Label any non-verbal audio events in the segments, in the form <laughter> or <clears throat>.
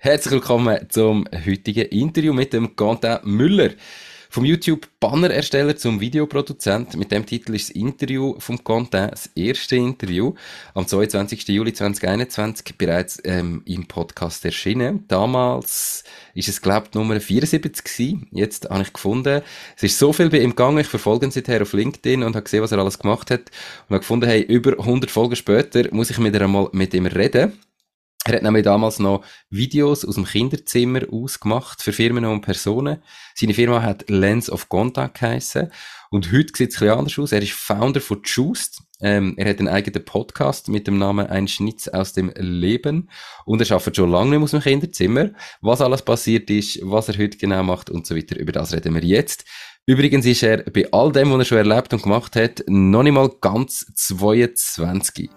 Herzlich willkommen zum heutigen Interview mit dem Quentin Müller. Vom YouTube-Banner-Ersteller zum Videoproduzent. Mit dem Titel ist das Interview vom Quentin das erste Interview am 22. Juli 2021 bereits ähm, im Podcast erschienen. Damals ist es, glaube ich, Nummer 74 gewesen. Jetzt habe ich gefunden, es ist so viel bei ihm gegangen. Ich verfolge ihn seither auf LinkedIn und habe gesehen, was er alles gemacht hat. Und habe gefunden, hey, über 100 Folgen später muss ich wieder einmal mit ihm reden. Er hat nämlich damals noch Videos aus dem Kinderzimmer ausgemacht für Firmen und Personen. Seine Firma hat Lens of Contact geheissen. Und heute sieht es ein bisschen anders aus. Er ist Founder von Just. Ähm, er hat einen eigenen Podcast mit dem Namen Ein Schnitz aus dem Leben. Und er arbeitet schon lange nicht mehr aus dem Kinderzimmer. Was alles passiert ist, was er heute genau macht und so weiter, über das reden wir jetzt. Übrigens ist er bei all dem, was er schon erlebt und gemacht hat, noch nicht mal ganz 22.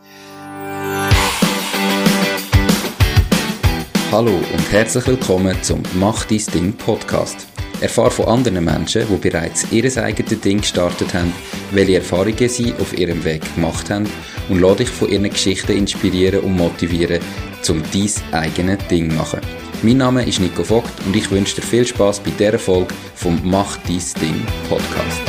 Hallo und herzlich willkommen zum Mach dein Ding Podcast. Erfahre von anderen Menschen, die bereits ihr eigenes Ding gestartet haben, welche Erfahrungen sie auf ihrem Weg gemacht haben und lade dich von ihren Geschichten inspirieren und motivieren, um dein eigenes Ding zu machen. Mein Name ist Nico Vogt und ich wünsche dir viel Spaß bei dieser Folge vom Mach dein Ding Podcast.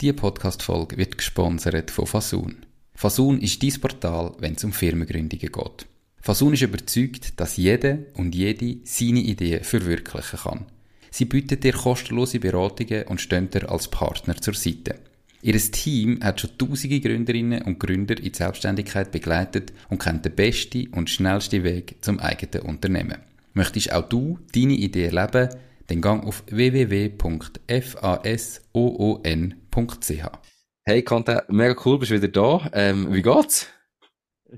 Diese Podcast-Folge wird gesponsert von Fasun. Fasun ist dein Portal, wenn es um Firmengründungen geht. Fasun ist überzeugt, dass jede und jede seine Ideen verwirklichen kann. Sie bietet dir kostenlose Beratungen und stehen dir als Partner zur Seite. Ihr Team hat schon tausende Gründerinnen und Gründer in die Selbstständigkeit begleitet und kennt den besten und schnellsten Weg zum eigenen Unternehmen. Möchtest auch du deine Idee erleben? Dann gang auf www.fasoon.ch. Hey Kante, mega cool, bist wieder da. Ähm, wie geht's?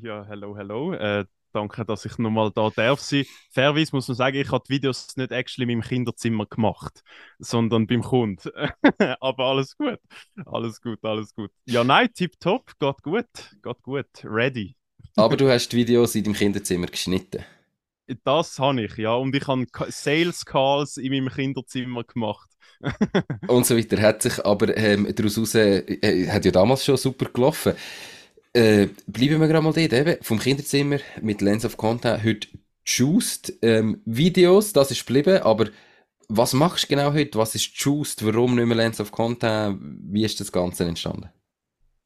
Ja, hello, hello. Äh, danke, dass ich nochmal da darf sein. Fairerweise muss man sagen, ich habe die Videos nicht actually in meinem Kinderzimmer gemacht, sondern beim Kunden. <laughs> Aber alles gut. Alles gut, alles gut. Ja, nein, tipptopp, geht gut. Geht gut. Ready. Aber du hast die Videos in deinem Kinderzimmer geschnitten. Das habe ich, ja. Und ich habe Sales Calls in meinem Kinderzimmer gemacht. <laughs> und so weiter. Hat sich aber ähm, daraus raus, äh, hat ja damals schon super gelaufen. Äh, bleiben wir gerade mal dort, eben, vom Kinderzimmer mit Lens of Content, heute Just ähm, Videos, das ist geblieben, aber was machst du genau heute? Was ist Just? Warum nicht mehr Lens of Content? Wie ist das Ganze entstanden?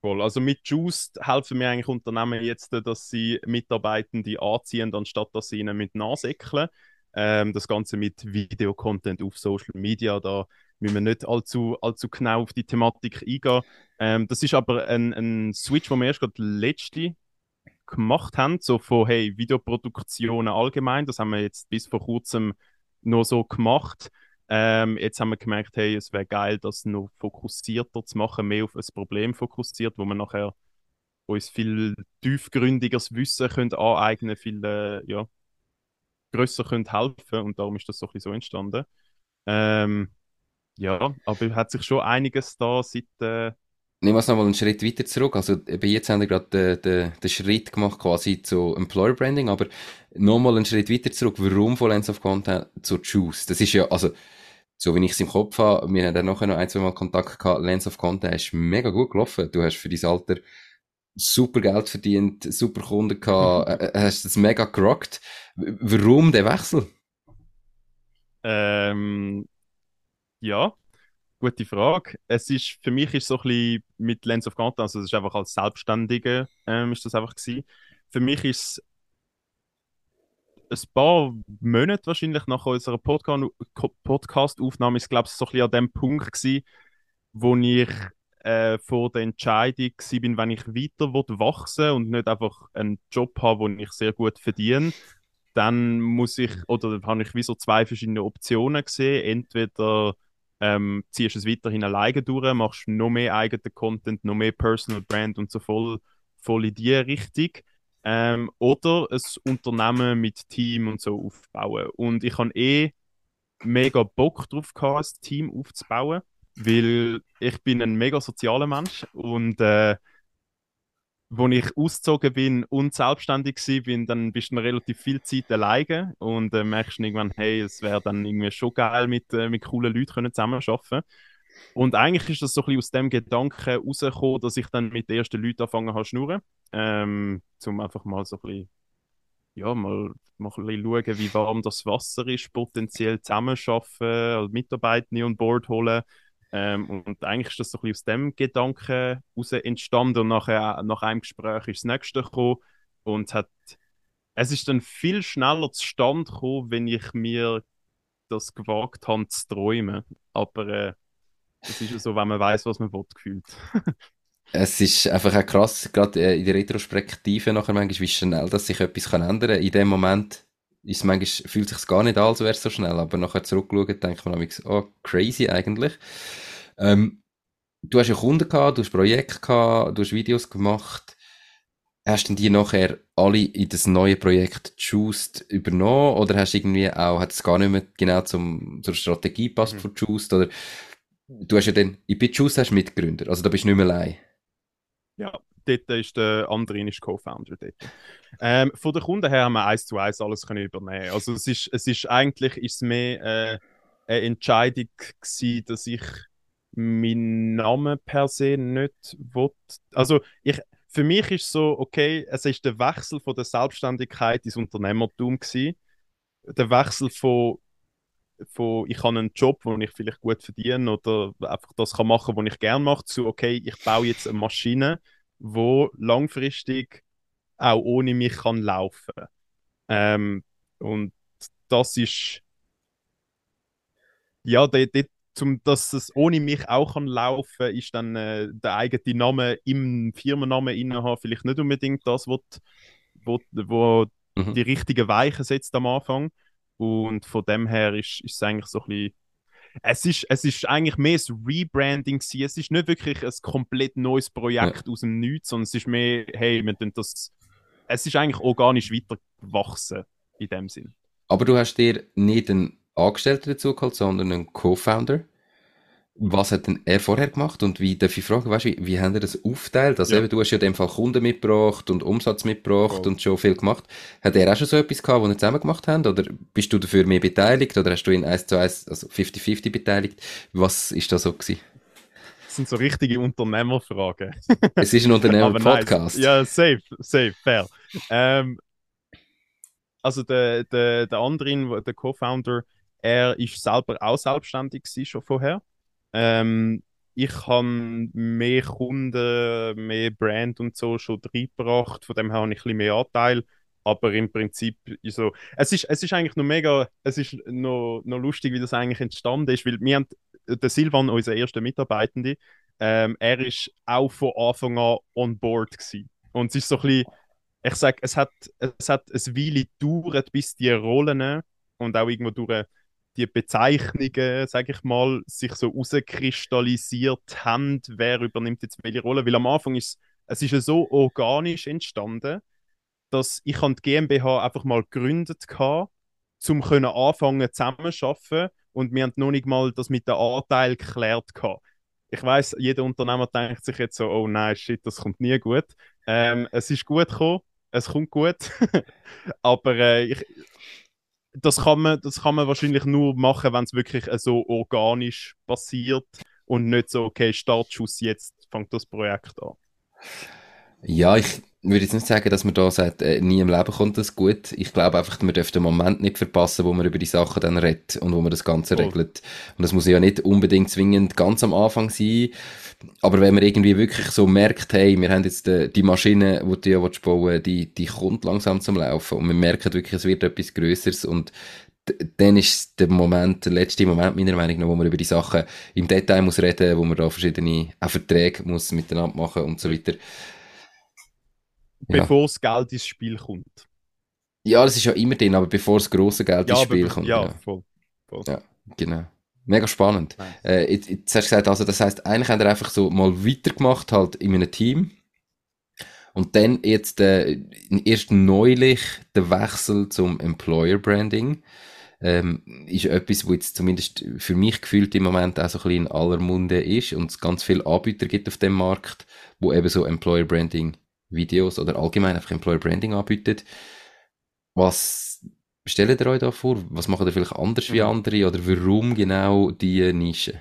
Voll. Also mit Just helfen mir eigentlich Unternehmen jetzt, dass sie Mitarbeitende anziehen, anstatt dass sie ihnen mit nasäckeln. Ähm, das Ganze mit Videocontent auf Social Media, da müssen wir nicht allzu, allzu genau auf die Thematik eingehen. Ähm, das ist aber ein, ein Switch, den wir erst gerade letzte gemacht haben, so von hey, Videoproduktionen allgemein. Das haben wir jetzt bis vor kurzem nur so gemacht. Ähm, jetzt haben wir gemerkt, hey, es wäre geil, das noch fokussierter zu machen, mehr auf ein Problem fokussiert, wo wir nachher uns viel tiefgründigeres Wissen können aneignen viel äh, ja, grösser können helfen und darum ist das so ein bisschen so entstanden. Ähm, ja, aber hat sich schon einiges da seit. Äh... Nehmen wir es nochmal einen Schritt weiter zurück. Also, eben jetzt haben wir gerade den, den, den Schritt gemacht quasi zu Employer Branding, aber nochmal einen Schritt weiter zurück. Warum von Lens of Content zu Choose? Das ist ja, also, so wie ich es im Kopf habe, wir haben dann nachher noch ein, zwei Mal Kontakt gehabt. Lens of Content ist mega gut gelaufen. Du hast für dein Alter super Geld verdient, super Kunden gehabt, mhm. Äh, hast das mega gerockt. Warum der Wechsel? Ähm, ja, gute Frage. Es ist, für mich ist so ein bisschen mit Lens of Content, also es ist einfach als Selbstständige, ähm, ist das einfach gewesen. Für mich ist es ein paar Monate wahrscheinlich nach unserer Podcast-Aufnahme, ist glaube ich so ein bisschen an dem Punkt gewesen, wo ich äh, vor der Entscheidung bin, wenn ich weiter wachsen und nicht einfach einen Job habe, wo ich sehr gut verdiene, dann muss ich, oder habe ich wie so zwei verschiedene Optionen gesehen. Entweder ähm, ziehst es weiterhin alleine durch, machst noch mehr eigenen Content, noch mehr Personal Brand und so voll, voll in die Richtung. Ähm, oder ein Unternehmen mit Team und so aufbauen. Und ich habe eh mega Bock drauf gehabt, ein Team aufzubauen, weil ich bin ein mega sozialer Mensch und äh, wo ich ausgezogen bin und selbstständig bin, dann bist du relativ viel Zeit alleine und äh, merkst irgendwann, hey, es wäre dann irgendwie schon geil, mit, äh, mit coolen Leuten zusammen zu arbeiten. Und eigentlich ist das so ein bisschen aus dem Gedanken rausgekommen, dass ich dann mit den ersten Leuten angefangen habe zu schnurren. Ähm, um einfach mal so ein bisschen, ja, mal, mal ein bisschen schauen, wie warm das Wasser ist, potenziell zusammenarbeiten, also Mitarbeiter on board holen. Ähm, und eigentlich ist das so ein bisschen aus dem Gedanken heraus entstanden und nachher, nach einem Gespräch ist das nächste gekommen und hat, es ist dann viel schneller zustande gekommen, wenn ich mir das gewagt habe zu träumen. Aber äh, es ist ja so, wenn man weiß, was man will, gefühlt. <laughs> es ist einfach auch krass, gerade äh, in der Retrospektive nachher manchmal, wie schnell dass sich etwas ändern kann. In dem Moment ist manchmal, fühlt sich gar nicht an, als wäre es so schnell, aber nachher zurückschauen, denkt man manchmal, oh, crazy eigentlich. Ähm, du hast ja Kunden gehabt, du hast Projekte gehabt, du hast Videos gemacht. Hast du die nachher alle in das neue Projekt Just übernommen oder hast du irgendwie auch, hat es gar nicht mehr genau zum, zur Strategie passt mhm. von Just oder du hast ja dann, ich bin Just hast Mitgründer, also da bist du nicht mehr allein. Ja, dort ist der Andrin ist Co-Founder. Ähm, von den Kunden her haben wir eins zu eins alles können übernehmen. Also es ist, es ist eigentlich ist mehr äh, eine Entscheidung gewesen, dass ich meinen Namen per se nicht will. Also ich, für mich ist so, okay, es ist der Wechsel von der Selbstständigkeit ins Unternehmertum gewesen. Der Wechsel von, von ich habe einen Job, wo ich vielleicht gut verdiene oder einfach das kann machen, was ich gerne mache, zu, okay, ich baue jetzt eine Maschine, wo langfristig auch ohne mich kann laufen. Ähm, und das ist ja, dort, dort zum, dass es ohne mich auch kann laufen ist dann äh, der eigene Name im Firmennamen innehaben vielleicht nicht unbedingt das, was wo, wo mhm. die richtigen Weichen setzt am Anfang. Und von dem her ist, ist es eigentlich so ein bisschen es ist, es ist eigentlich mehr ein Rebranding gewesen. Es ist nicht wirklich ein komplett neues Projekt ja. aus dem Nichts, sondern es ist mehr, hey, wir tun das. Es ist eigentlich organisch weitergewachsen in dem Sinn. Aber du hast dir nicht einen Angestellter dazu geholt, sondern einen Co-Founder. Was hat denn er vorher gemacht und wie, darf ich fragen, weißt, wie, wie haben er das aufteilt? Also ja. eben, du hast ja in dem Fall Kunden mitgebracht und Umsatz mitgebracht oh. und schon viel gemacht. Hat er auch schon so etwas gehabt, was ihr zusammen gemacht habt? Oder bist du dafür mehr beteiligt? Oder hast du ihn eins zu eins, also 50-50 beteiligt? Was ist da so gewesen? Das sind so richtige Unternehmerfragen. es ist ein <laughs> Unternehmer-Podcast. Ja, safe, safe, fair. Ähm, also der, der, der andere, der Co-Founder, er ist selber auch selbstständig schon vorher. Ähm, ich habe mehr Kunden, mehr Brand und so schon reingebracht, von dem habe ich ein bisschen mehr Anteil. Aber im Prinzip so, es ist, es ist eigentlich noch mega, es ist noch, noch lustig, wie das eigentlich entstanden ist, weil wir haben, der Silvan, unser erster Mitarbeitende, ähm, er ist auch von Anfang an on board gewesen. Und es ist so ein bisschen, ich sage, es hat, es hat eine Weile gedauert, bis die Rollen und auch irgendwo durch die Bezeichnungen, sage ich mal, sich so rauskristallisiert haben, wer übernimmt jetzt welche Rolle. Weil am Anfang ist es ist so organisch entstanden, dass ich die GmbH einfach mal gegründet habe, um können anfangen zusammenzuarbeiten und wir haben noch nicht mal das mit dem Anteil geklärt gehabt. Ich weiß, jeder Unternehmer denkt sich jetzt so, oh nein, shit, das kommt nie gut. Ähm, es ist gut gekommen, es kommt gut, <laughs> aber äh, ich, das kann man, das kann man wahrscheinlich nur machen, wenn es wirklich so organisch passiert und nicht so, okay, Startschuss, jetzt fängt das Projekt an. Ja, ich würde jetzt nicht sagen, dass man da sagt, äh, nie im Leben kommt das gut. Ich glaube einfach, man dürfte den Moment nicht verpassen, wo man über die Sachen dann redet und wo man das Ganze oh. regelt. Und das muss ja nicht unbedingt zwingend ganz am Anfang sein. Aber wenn man irgendwie wirklich so merkt, hey, wir haben jetzt die, äh, die Maschine, die du ja bauen die, die kommt langsam zum Laufen und wir merken wirklich, es wird etwas Größeres und dann ist der Moment, der letzte Moment meiner Meinung nach, wo man über die Sachen im Detail muss reden, wo man da verschiedene auch Verträge muss miteinander machen und so weiter bevor das Geld ins Spiel kommt. Ja, das ist ja immer drin, aber bevor das große Geld ja, ins Spiel kommt. Ja, ja, voll. voll. Ja, genau. Mega spannend. Äh, jetzt, jetzt hast du gesagt, also das heißt, eigentlich haben wir einfach so mal weitergemacht halt in einem Team. Und dann jetzt äh, erst neulich der Wechsel zum Employer Branding ähm, ist etwas, wo jetzt zumindest für mich gefühlt im Moment auch so ein bisschen in aller Munde ist und es ganz viele Anbieter gibt auf dem Markt, wo eben so Employer Branding Videos oder allgemein einfach Employer Branding anbietet. Was stellt ihr euch da vor? Was macht ihr vielleicht anders mhm. wie andere oder warum genau diese Nische?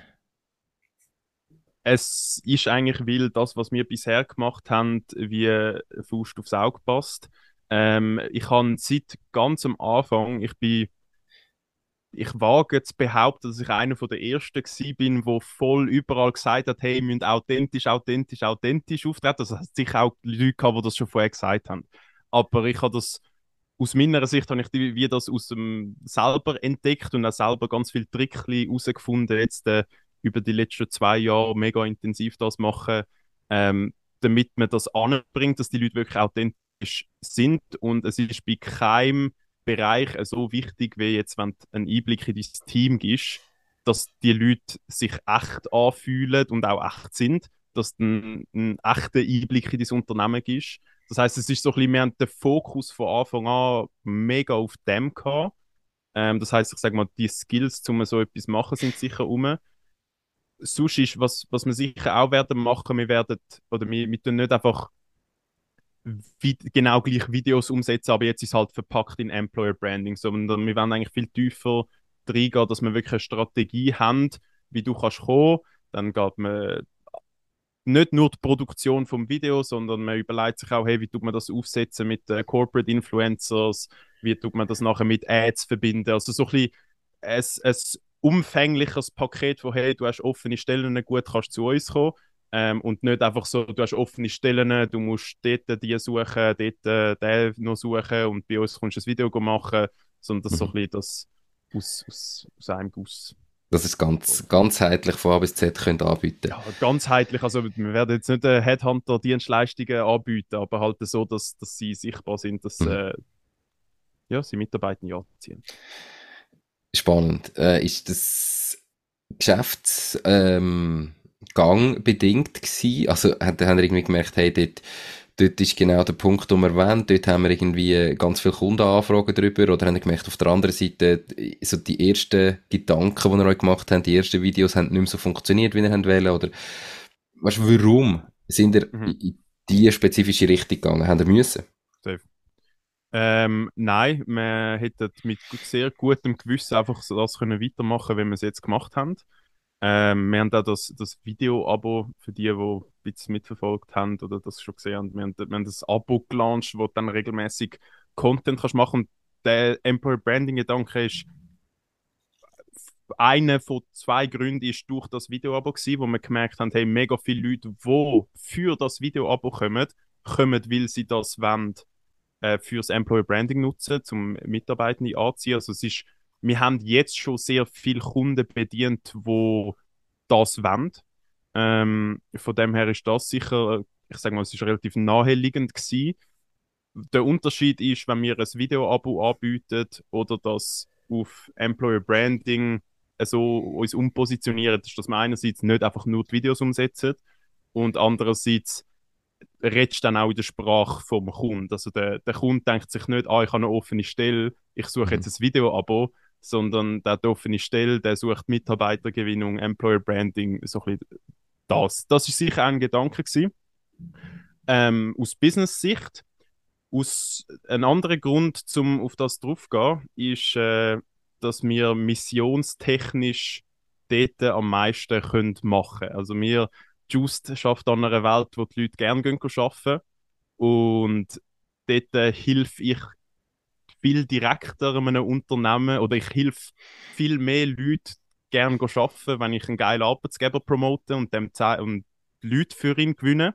es ist eigentlich, weil das, was wir bisher gemacht haben, wie Faust aufs Auge passt. Ähm, ich habe seit ganz am Anfang, ich bin, ich wage zu behaupten, dass ich einer der ersten war, bin, wo voll überall gesagt hat, hey, wir müssen authentisch, authentisch, authentisch auftreten. Das hat sicher auch Leute gehabt, die das schon vorher gesagt haben. Aber ich habe das aus meiner Sicht habe ich die, wie das aus dem selber entdeckt und auch selber ganz viel Tricks herausgefunden, jetzt äh, über die letzten zwei Jahre mega intensiv das machen, ähm, damit man das anbringt, dass die Leute wirklich authentisch sind und es ist bei keinem Bereich so wichtig, wie jetzt, wenn du einen Einblick in dein Team gibst, dass die Leute sich echt anfühlen und auch echt sind, dass du einen, einen echten Einblick in dein Unternehmen gibst. Das heißt, es ist so ein bisschen, wir haben den Fokus von Anfang an mega auf dem gehabt. Ähm, das heißt, ich sage mal, die Skills, um so etwas machen, sind sicher um. Sonst ist, was, was wir sicher auch werden machen, wir werden, oder wir, wir tun nicht einfach genau gleich Videos umsetzen, aber jetzt ist es halt verpackt in Employer Branding, sondern wir werden eigentlich viel tiefer reingehen, dass wir wirklich eine Strategie haben, wie du kannst kommen. Dann geht man nicht nur die Produktion vom Video, sondern man überlegt sich auch, hey, wie tut man das aufsetzen mit äh, Corporate Influencers, wie tut man das nachher mit Ads verbinden, also so ein bisschen ein, ein umfängliches Paket, wo hey, du hast offene Stellen, gut kannst zu uns kommen ähm, und nicht einfach so, du hast offene Stellen, du musst dort die suchen, dort äh, den noch suchen und bei uns kommst du ein Video machen, sondern das mhm. so ein bisschen das aus, aus, aus einem Guss. Dass es ganz ganzheitlich von A bis Z könnt anbieten Ja, ganzheitlich. Also, wir werden jetzt nicht Headhunter-Dienstleistungen anbieten, aber halt so, dass, dass sie sichtbar sind, dass mhm. äh, ja, sie Mitarbeiter ja ziehen. Spannend. Äh, ist das Geschäftsgang ähm, bedingt gewesen? Also, haben, haben irgendwie gemerkt, hey, dort dort ist genau der Punkt, den wir erwähnt. Dort haben wir irgendwie ganz viele Kundenanfragen darüber oder haben gemerkt, auf der anderen Seite, so die ersten Gedanken, die wir euch gemacht haben, die ersten Videos haben nicht mehr so funktioniert, wie ihr wollt oder weißt du, warum sind ihr mhm. in diese spezifische Richtung gegangen? Haben ihr müssen? Safe. Ähm, nein, wir hätten mit sehr gutem Gewissen einfach das können weitermachen, wie wir es jetzt gemacht haben. Ähm, wir haben da das, das Video-Abo für die, die ein bisschen mitverfolgt haben oder das schon gesehen haben. Wir haben, wir haben das Abo gelauncht, wo du dann regelmäßig Content kannst machen und der Employer Branding-Gedanke ist einer von zwei Gründen ist durch das Video-Abo gewesen, wo wir gemerkt haben, hey, mega viele Leute, die für das Video-Abo kommen, kommen, weil sie das wollen, äh, fürs Employer Branding nutzen, zum Mitarbeitende anziehen. Also es ist wir haben jetzt schon sehr viele Kunden bedient, wo das wollen. Ähm, von dem her ist das sicher, ich sage mal, es ist relativ naheliegend gewesen. Der Unterschied ist, wenn wir ein Video-Abo anbieten oder das auf Employer Branding so uns umpositionieren, ist, dass wir einerseits nicht einfach nur die Videos umsetzen und andererseits redest dann auch in der Sprache vom Kunden. Also der, der Kunde denkt sich nicht, ah, ich habe eine offene Stelle, ich suche mhm. jetzt ein Video-Abo, sondern der offene Stelle, der sucht Mitarbeitergewinnung, Employer Branding, so ein bisschen das. Das ist sicher ein Gedanke gewesen. Ähm, aus Business-Sicht. Aus ein anderer Grund, um auf das draufzugehen, ist, äh, dass wir missionstechnisch dort am meisten können machen können. Also wir, Just schafft an einer Welt, wo die Leute gerne arbeiten und dort äh, hilf ich viel direkter einem Unternehmen oder ich helfe viel mehr Leuten gerne arbeiten, wenn ich einen geilen Arbeitsgeber promote und dem und Leute für ihn gewinne,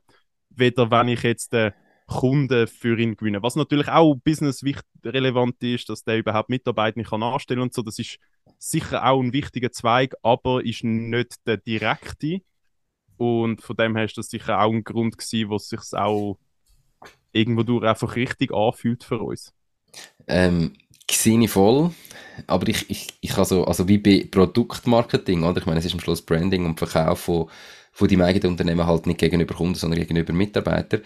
weder wenn ich jetzt den Kunden für ihn gewinne. Was natürlich auch business relevant ist, dass der überhaupt Mitarbeiter nicht kann anstellen und so, das ist sicher auch ein wichtiger Zweig, aber ist nicht der direkte. Und von dem her ist das sicher auch ein Grund gewesen, was sich auch irgendwo durch einfach richtig anfühlt für uns. Ähm, sehe ich voll. Aber ich, ich, ich also, also wie bei Produktmarketing, oder? Ich meine, es ist am Schluss Branding und Verkauf von, von deinem eigenen Unternehmen halt nicht gegenüber Kunden, sondern gegenüber Mitarbeitern.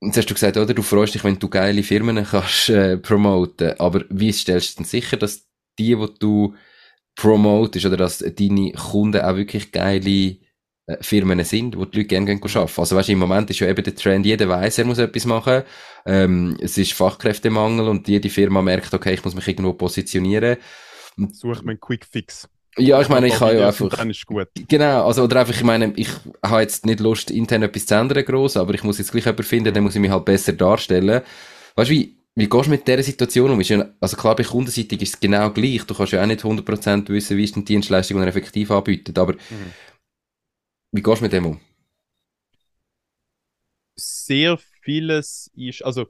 Jetzt hast du gesagt, oder? Du freust dich, wenn du geile Firmen kannst, äh, promoten. Aber wie stellst du denn sicher, dass die, die du promotest, oder dass deine Kunden auch wirklich geile Firmen sind, wo die Leute gerne arbeiten. Also weißt, im Moment ist ja eben der Trend, jeder weiß, er muss etwas machen. Ähm, es ist Fachkräftemangel und jede Firma merkt, okay, ich muss mich irgendwo positionieren. Sucht man einen Quick Fix. Ja, ich meine, ich habe ja einfach. Dann ist gut. Genau, also, oder einfach, ich meine, ich habe jetzt nicht Lust, intern etwas zu ändern, gross, aber ich muss jetzt gleich jemanden finden, dann muss ich mich halt besser darstellen. Weißt du, wie, wie gehst du mit dieser Situation um? Ist ja, also klar, bei kundenseitig ist es genau gleich. Du kannst ja auch nicht 100% wissen, wie ist die Dienstleistung, die er effektiv anbietet, aber mhm. Wie gehst du mit dem um? Sehr vieles ist, also,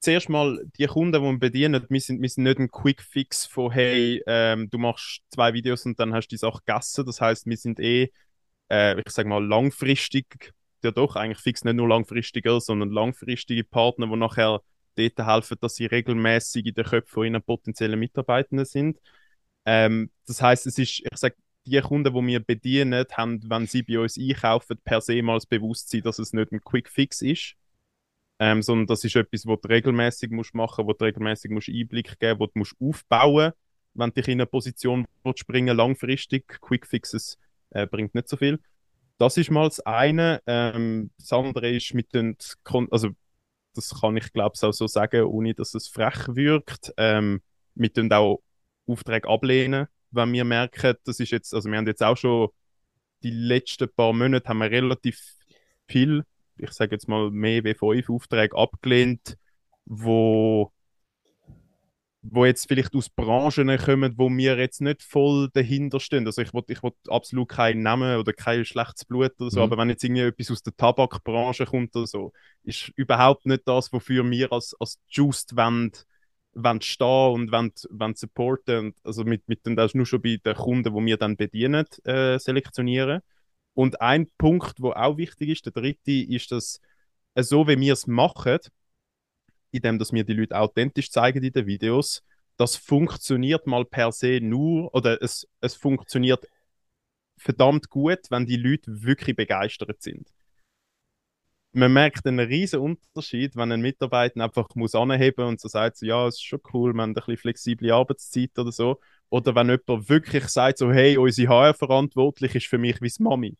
zuerst mal, die Kunden, die wir bedienen, wir sind, wir sind nicht ein Quick-Fix von, hey, ähm, du machst zwei Videos und dann hast du die Sache gegessen. Das heißt, wir sind eh, äh, ich sag mal, langfristig, ja doch, eigentlich fix nicht nur langfristiger, sondern langfristige Partner, die nachher dort helfen, dass sie regelmäßig in den Köpfen von ihren potenziellen Mitarbeitenden sind. Ähm, das heißt, es ist, ich sage, die Kunden, die wir bedienen, haben, wenn sie bei uns einkaufen, per se mal das Bewusstsein, dass es nicht ein Quick Fix ist, ähm, sondern das ist etwas, was du regelmäßig musst machen, wo du regelmäßig musst Einblick geben, wo du musst aufbauen, wenn du dich in eine Position springen langfristig. Quick Fixes äh, bringt nicht so viel. Das ist mal das eine. Ähm, das andere ist mit den, also das kann ich glaube ich auch so sagen, ohne dass es frech wirkt. Ähm, mit den auch Aufträge ablehnen, wenn wir merken, das ist jetzt, also wir haben jetzt auch schon die letzten paar Monate haben wir relativ viel ich sage jetzt mal, mehr wie fünf Aufträge abgelehnt, wo, wo jetzt vielleicht aus Branchen kommen, wo wir jetzt nicht voll dahinter stehen. Also ich will, ich will absolut keinen Namen oder kein schlechtes Blut oder so, mhm. aber wenn jetzt irgendwie etwas aus der Tabakbranche kommt oder so, ist überhaupt nicht das, wofür wir als, als Just wollen, wollen stehen und wollen, wollen supporten. Und also mit, mit dem, das ist nur schon bei den Kunden, die wir dann bedienen, äh, selektionieren. Und ein Punkt, wo auch wichtig ist, der dritte, ist, dass äh, so wie wir es machen, indem dass wir die Leute authentisch zeigen in den Videos, das funktioniert mal per se nur oder es, es funktioniert verdammt gut, wenn die Leute wirklich begeistert sind. Man merkt einen riesen Unterschied, wenn ein Mitarbeiter einfach muss anheben und so sagt, so, ja, es ist schon cool, man hat ein bisschen flexible Arbeitszeit oder so. Oder wenn jemand wirklich sagt, so, hey, unsere HR-Verantwortlich ist für mich wie Mami.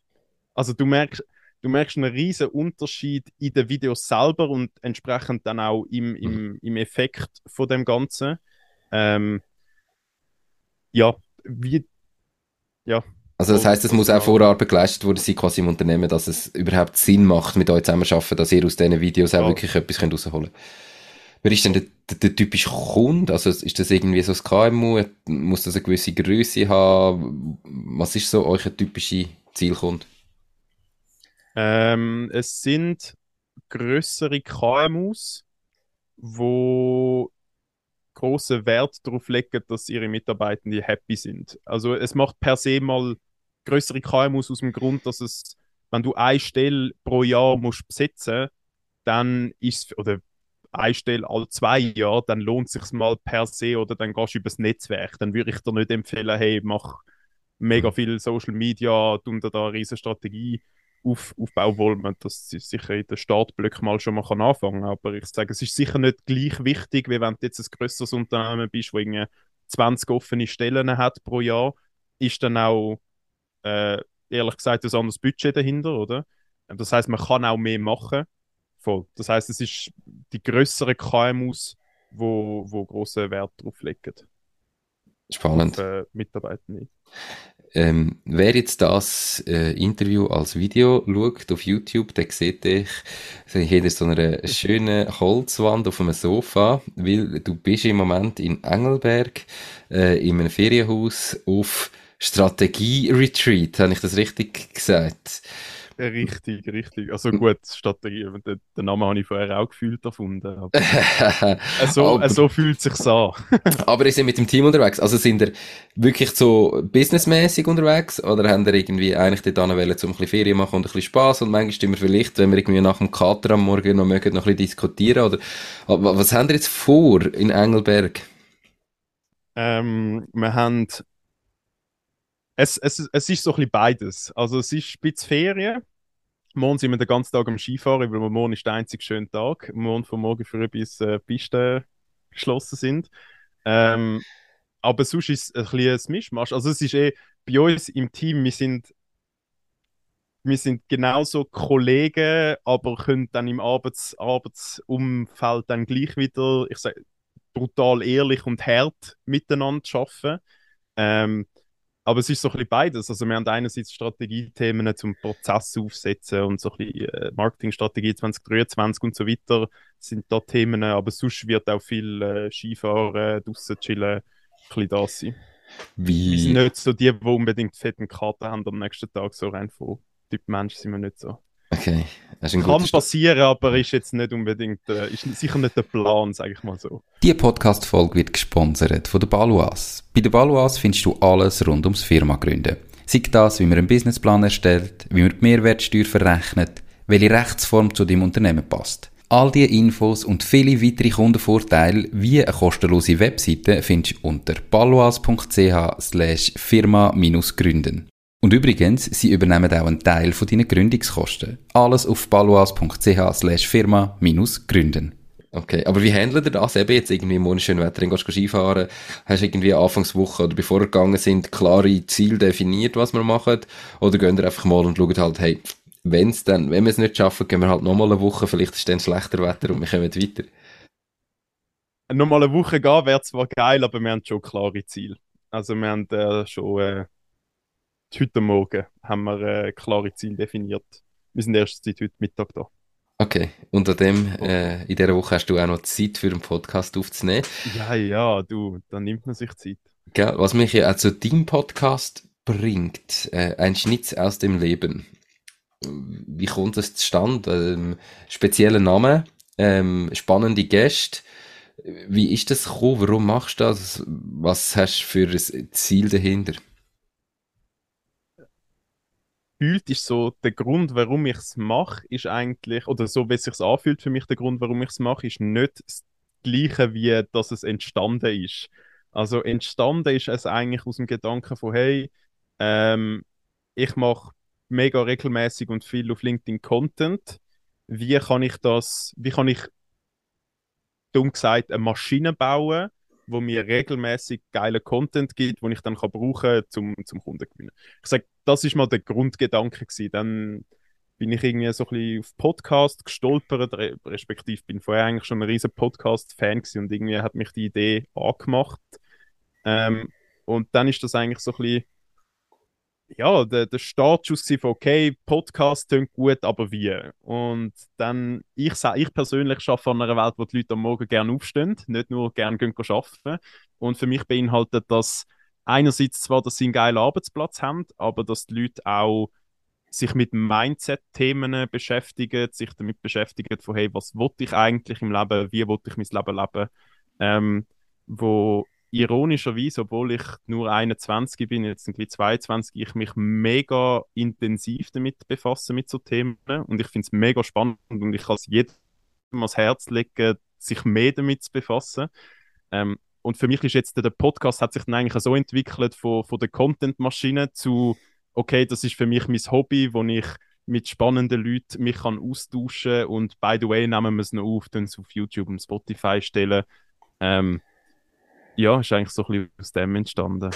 Also du merkst, du merkst einen riesen Unterschied in den Videos selber und entsprechend dann auch im, im, mhm. im Effekt von dem Ganzen. Ähm, ja, wie, ja. Also das heißt, es muss auch Vorarbeit geleistet worden sein, quasi im Unternehmen, dass es überhaupt Sinn macht, mit euch zusammen zu arbeiten, dass ihr aus diesen Videos auch wirklich etwas rausholen könnt. Wer ist denn der, der, der, typische Kunde? Also ist das irgendwie so ein KMU? Muss das eine gewisse Größe haben? Was ist so euer typischer Zielkunde? Ähm, es sind größere KMUs, wo großen Wert darauf legen, dass ihre Mitarbeitenden happy sind. Also es macht per se mal größere KMUs aus dem Grund, dass es, wenn du eine Stelle pro Jahr musst besetzen, dann ist oder eine Stelle alle zwei Jahre, dann lohnt es sich mal per se oder dann gehst du übers Netzwerk. Dann würde ich dir nicht empfehlen, hey, mach mega mhm. viel Social Media, tun da eine riesige Strategie auf, aufbauen wollen. Das ist sicher in den Startblöcken mal schon mal kann anfangen Aber ich sage, es ist sicher nicht gleich wichtig, wie wenn du jetzt ein größeres Unternehmen bist, wo irgendwie 20 offene Stellen hat pro Jahr, ist dann auch äh, ehrlich gesagt ein anderes Budget dahinter, oder? Das heißt, man kann auch mehr machen Voll. Das heißt, es ist die größeren KMUs, wo, wo großen Wert drauf legen. Spannend. Auf, äh, Mitarbeitende. Ähm, wer jetzt das äh, Interview als Video schaut auf YouTube, der sieht dich hinter so einer schönen Holzwand auf einem Sofa, weil du bist im Moment in Engelberg äh, in einem Ferienhaus auf Strategie-Retreat. Habe ich das richtig gesagt? Richtig, richtig. Also gut, Strategie, den, den Namen habe ich vorher auch gefühlt erfunden. Aber <laughs> so, aber, so fühlt es sich an. <laughs> aber ihr seid mit dem Team unterwegs. Also sind ihr wirklich so businessmäßig unterwegs oder haben ihr irgendwie eigentlich dort wollen, um ein bisschen Ferien machen und ein bisschen Spass und manchmal stimmt vielleicht, wenn wir irgendwie nach dem Kater am Morgen noch mögen, noch ein bisschen diskutieren oder was haben ihr jetzt vor in Engelberg? Ähm, wir haben es, es, es ist so ein bisschen beides. Also es ist ein bisschen Ferien. Morgen sind wir den ganzen Tag am Skifahren, weil morgen ist der einzige schöne Tag. Morgen von morgen früh bis äh, Pisten geschlossen sind. Ähm, aber sonst ist es ein bisschen ein Mischmasch. Also es ist eh bei uns im Team, wir sind wir sind genauso Kollegen, aber können dann im Arbeits Arbeitsumfeld dann gleich wieder, ich sage, brutal ehrlich und hart miteinander arbeiten. Ähm, aber es ist so ein bisschen beides. Also wir haben einerseits Strategiethemen zum Prozess aufsetzen und so ein bisschen äh, Marketingstrategie 2023 und so weiter sind da Themen, aber sonst wird auch viel äh, Skifahren, draussen chillen, ein bisschen das sein. Wie... Wir sind nicht so die, die unbedingt fetten Karten haben am nächsten Tag, so rein von Typ Mensch sind wir nicht so. Okay. Kann passieren, aber ist jetzt nicht unbedingt, äh, ist sicher nicht der Plan, sage ich mal so. Die Podcast-Folge wird gesponsert von der Baluas. Bei der Baluas findest du alles rund ums Firma gründen. Sei das, wie man einen Businessplan erstellt, wie man die Mehrwertsteuer verrechnet, welche Rechtsform zu deinem Unternehmen passt. All diese Infos und viele weitere Kundenvorteile wie eine kostenlose Webseite findest du unter baluas.ch slash firma-gründen. Und übrigens, sie übernehmen auch einen Teil von deinen Gründungskosten. Alles auf baluas.ch slash firma-gründen. Okay, aber wie handelt ihr das? Eben jetzt irgendwie morgen schön Wetter, dann gehst du Skifahren, hast irgendwie Anfangswoche oder bevor ihr gegangen sind, klare Ziele definiert, was wir machen? Oder gehen ihr einfach mal und schauen halt, hey, wenn's dann, wenn wir es nicht schaffen, gehen wir halt nochmal eine Woche, vielleicht ist dann schlechter Wetter und wir kommen weiter. Nochmal eine Woche gehen wäre zwar geil, aber wir haben schon klare Ziele. Also wir haben äh, schon äh, heute Morgen haben wir äh, klare Ziele definiert. Wir sind erst seit heute Mittag da. Okay, unter dem, äh, in dieser Woche hast du auch noch Zeit für einen Podcast aufzunehmen. Ja, ja, du, da nimmt man sich Zeit. Gell? Was mich ja auch zu deinem Podcast bringt, äh, ein Schnitz aus dem Leben. Wie kommt das zustande? Ähm, spezieller Name, ähm, spannende Gäste. Wie ist das gekommen? Warum machst du das? Was hast du für ein Ziel dahinter? Gefühlt ist so der Grund, warum ich es mache, ist eigentlich, oder so wie es sich anfühlt für mich, der Grund, warum ich es mache, ist nicht das Gleiche, wie dass es entstanden ist. Also entstanden ist es eigentlich aus dem Gedanken von, hey, ähm, ich mache mega regelmäßig und viel auf LinkedIn Content. Wie kann ich das, wie kann ich, dumm gesagt, eine Maschine bauen, wo mir regelmäßig geilen Content gibt, den ich dann kann brauchen zum zum Kunden gewinnen. Ich sage, das ist mal der Grundgedanke gewesen. Dann bin ich irgendwie so ein bisschen auf Podcast gestolpert, re respektive bin vorher eigentlich schon ein riesen Podcast-Fan gewesen und irgendwie hat mich die Idee angemacht. Ähm, und dann ist das eigentlich so ein bisschen ja, der, der Startschuss war von, okay, Podcast klingt gut, aber wie? Und dann, ich, ich persönlich arbeite an einer Welt, wo die Leute am Morgen gerne aufstehen, nicht nur gerne gehen arbeiten. Und für mich beinhaltet das einerseits zwar, dass sie einen geilen Arbeitsplatz haben, aber dass die Leute auch sich mit Mindset-Themen beschäftigen, sich damit beschäftigen, von hey, was wollte ich eigentlich im Leben, wie wollte ich mein Leben leben, ähm, wo ironischerweise, obwohl ich nur 21 bin, jetzt irgendwie 22, ich mich mega intensiv damit befasse mit so Themen und ich finde es mega spannend und ich kann es jedem ans Herz legen, sich mehr damit zu befassen. Ähm, und für mich ist jetzt der Podcast hat sich dann eigentlich so entwickelt von, von der Content-Maschine zu, okay, das ist für mich mein Hobby, wo ich mit spannenden Leuten mich kann austauschen und by the way nehmen wir es noch auf, dann es auf YouTube und Spotify stellen. Ähm, ja, ist eigentlich so ein bisschen aus dem entstanden.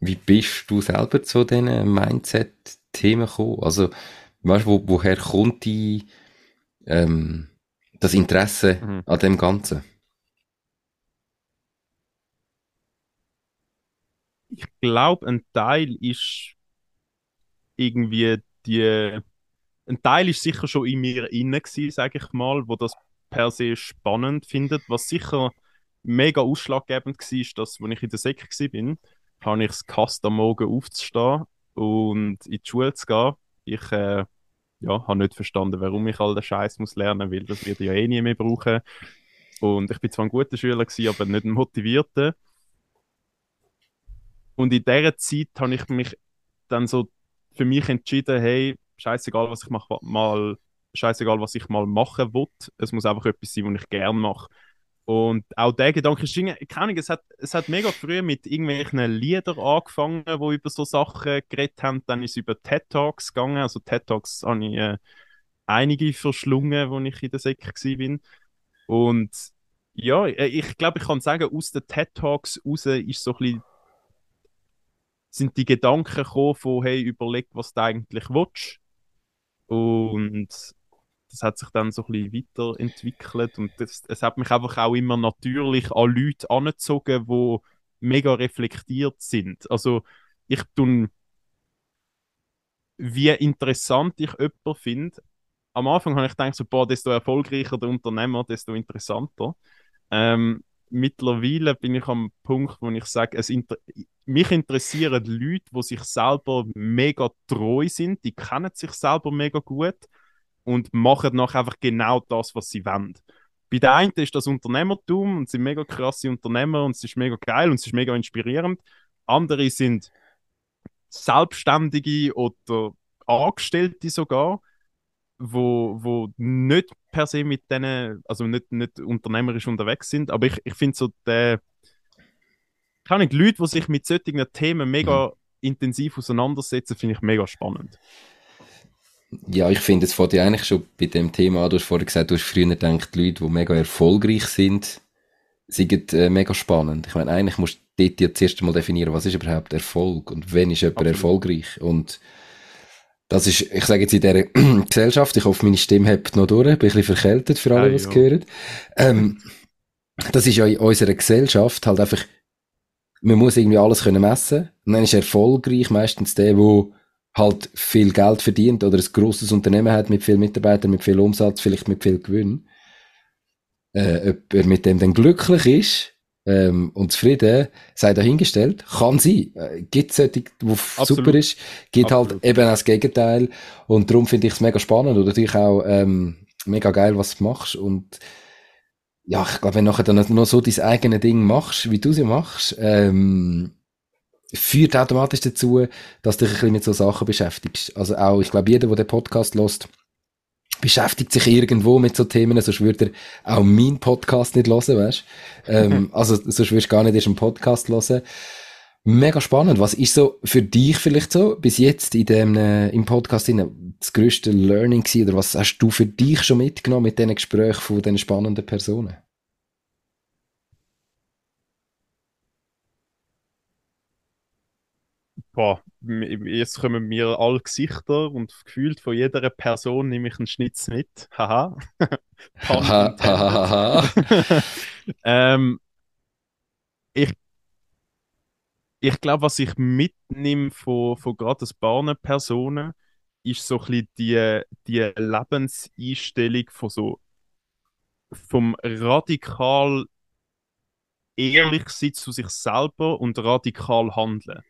Wie bist du selber zu diesen Mindset-Themen gekommen? Also, weißt du, wo, woher kommt die, ähm, das Interesse Mhm. an dem Ganzen? Ich glaube, ein Teil ist irgendwie die. Ein Teil ist sicher schon in mir inne gewesen, sage ich mal, wo das per se spannend findet. Was sicher mega ausschlaggebend war, dass, als ich in der Sek war, habe ich es gehasst, am Morgen aufzustehen und in die Schule zu gehen. Ich äh, ja, habe nicht verstanden, warum ich all den Scheiß muss lernen, weil das wird ja eh nie mehr brauchen. Und ich bin zwar ein guter Schüler gewesen, aber nicht ein motivierter. Und in dieser Zeit habe ich mich dann so für mich entschieden, hey, scheißegal, was ich mach, mal, scheißegal, was ich mal machen will. Es muss einfach etwas sein, was ich gerne mache. Und auch der Gedanke ist, keine es hat, es hat mega früh mit irgendwelchen Liedern angefangen, wo über so Sachen geredet haben. Dann ist es über TED Talks gegangen. Also TED Talks habe ich äh, einige verschlungen, als ich in der Sek war. Und ja, äh, ich glaube, ich kann sagen, aus den TED Talks raus ist so ein sind die Gedanken gekommen von, hey, überleg, was du eigentlich willst. Und das hat sich dann so ein bisschen weiterentwickelt und das, es hat mich einfach auch immer natürlich an Leute angezogen, die mega reflektiert sind. Also ich tun wie interessant ich jemanden finde. Am Anfang habe ich gedacht, so, boah, desto erfolgreicher der Unternehmer, desto interessanter. Ähm, mittlerweile bin ich am Punkt, wo ich sage, es inter mich interessieren Leute, die sich selber mega treu sind, die kennen sich selber mega gut und machen nachher einfach genau das, was sie wollen. Bei der einen ist das Unternehmertum und sind mega krasse Unternehmer und es ist mega geil und es ist mega inspirierend. Andere sind Selbstständige oder Angestellte sogar, wo, wo nicht per se mit denen, also nicht, nicht unternehmerisch unterwegs sind, aber ich, ich finde so der, kann nicht, Leute, die sich mit solchen Themen mega intensiv auseinandersetzen, finde ich mega spannend. Ja, ich finde, es fängt ja eigentlich schon bei dem Thema an. Du hast vorhin gesagt, du hast früher gedacht, die Leute, die mega erfolgreich sind, sind äh, mega spannend. Ich meine, eigentlich musst du dort ja zuerst mal definieren, was ist überhaupt Erfolg und wann ist jemand Absolut. erfolgreich. Und das ist, ich sage jetzt in dieser <clears throat> Gesellschaft, ich hoffe, meine Stimme hebt noch durch, bin ein bisschen verkältet für alle, die es hören. Ähm, das ist ja in unserer Gesellschaft halt einfach, man muss irgendwie alles können messen. Und dann ist erfolgreich meistens der, der halt viel Geld verdient oder ein grosses Unternehmen hat mit vielen Mitarbeitern, mit viel Umsatz, vielleicht mit viel Gewinn. Äh, ob er mit dem dann glücklich ist ähm, und zufrieden, sei dahingestellt, kann sein. Äh, gibt es solche, wo super ist, gibt halt Absolut. halt eben auch das Gegenteil und darum finde ich es mega spannend und natürlich auch ähm, mega geil, was du machst und ja, ich glaube, wenn du nachher dann noch so dein eigenes Ding machst, wie du sie machst, ähm, führt automatisch dazu, dass du dich ein bisschen mit so Sachen beschäftigst. Also auch, ich glaube, jeder, der den Podcast lost, beschäftigt sich irgendwo mit so Themen, sonst würde er auch meinen Podcast nicht hören, weißt ähm, Also, sonst würdest du gar nicht erst einen Podcast hören. Mega spannend. Was ist so für dich vielleicht so bis jetzt in dem, äh, im Podcast das größte Learning gewesen, oder was hast du für dich schon mitgenommen mit diesen Gesprächen von diesen spannenden Personen? Boah, jetzt kommen mir alle Gesichter und gefühlt von jeder Person nehme ich einen Schnitz mit. Haha. <laughs> <laughs> ähm, ich ich glaube, was ich mitnehme von, von gerade ein paar Personen, ist so ein bisschen die, die Lebenseinstellung von so vom radikal ehrlich sein zu sich selber und radikal handeln.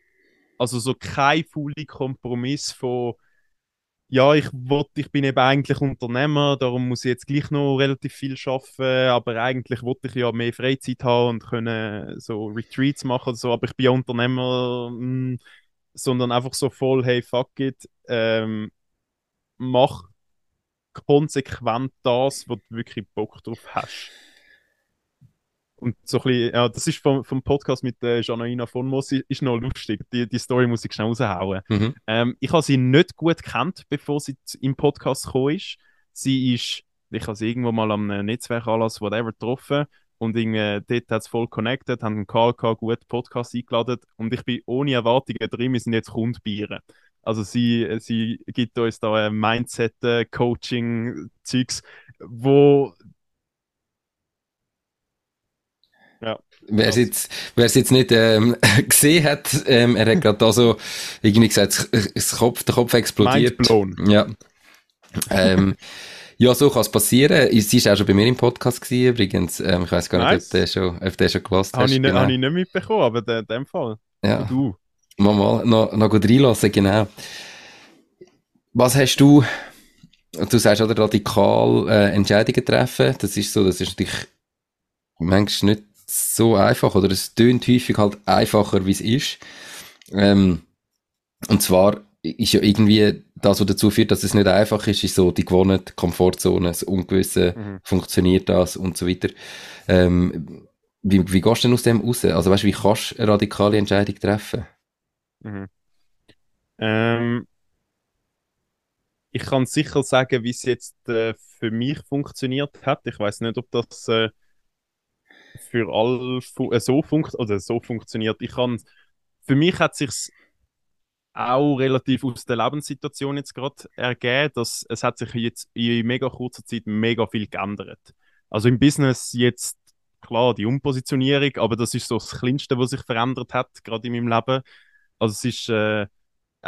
Also so kein fully Kompromiss von ja, ich wollt, ich bin eben eigentlich Unternehmer, darum muss ich jetzt gleich noch relativ viel arbeiten, aber eigentlich wollte ich ja mehr Freizeit haben und können so Retreats machen so, aber ich bin ja Unternehmer, hm, sondern einfach so voll, hey, fuck it, ähm, mach konsequent das, wo du wirklich Bock drauf hast. Und so ein bisschen, ja, das ist vom, vom Podcast mit äh, Janaina von Moss, ist noch lustig. Die, die Story muss ich schnell raushauen. Mhm. Ähm, ich habe sie nicht gut kennt, bevor sie im Podcast gekommen ist. Sie ist, ich habe sie irgendwo mal am Netzwerkanlass, whatever, getroffen und irgendwie, dort hat es voll connected, haben einen Call gehabt, gut Podcast eingeladen und ich bin ohne Erwartungen drin, wir sind jetzt Kundbieren. Also sie, sie gibt uns da ein Mindset-Coaching-Zeugs, wo Ja. Wer es jetzt, wer es jetzt nicht ähm, <laughs> gesehen hat, ähm, er hat gerade da so irgendwie gesagt, das Kopf, der Kopf explodiert. Ja. Ähm, <laughs> ja, so kann es passieren. Sie war auch schon bei mir im Podcast gewesen, übrigens. Ähm, ich weiß gar nicht, nice. ob der schon, ob der schon gelost hast. Habe ich, genau. hab ich nicht mitbekommen, aber in dem Fall. Ja. du. Mal, mal noch, noch gut reinlassen, genau. Was hast du, du sagst, oder radikal äh, Entscheidungen treffen, das ist so, das ist natürlich manchmal nicht so einfach oder es tönt häufig halt einfacher, wie es ist. Ähm, und zwar ist ja irgendwie das, was dazu führt, dass es nicht einfach ist, ist so die gewohnte Komfortzone, das Ungewisse, mhm. funktioniert das und so weiter. Ähm, wie, wie gehst du denn aus dem raus? Also weißt du, wie kannst du eine radikale Entscheidung treffen? Mhm. Ähm, ich kann sicher sagen, wie es jetzt äh, für mich funktioniert hat. Ich weiß nicht, ob das äh, für alle äh, so, funkt oder so funktioniert. Ich kann, für mich hat sich auch relativ aus der Lebenssituation jetzt gerade ergeben, dass es hat sich jetzt in mega kurzer Zeit mega viel geändert. Also im Business jetzt klar die Umpositionierung, aber das ist so das Kleinste, was sich verändert hat gerade in meinem Leben. Also es ist äh,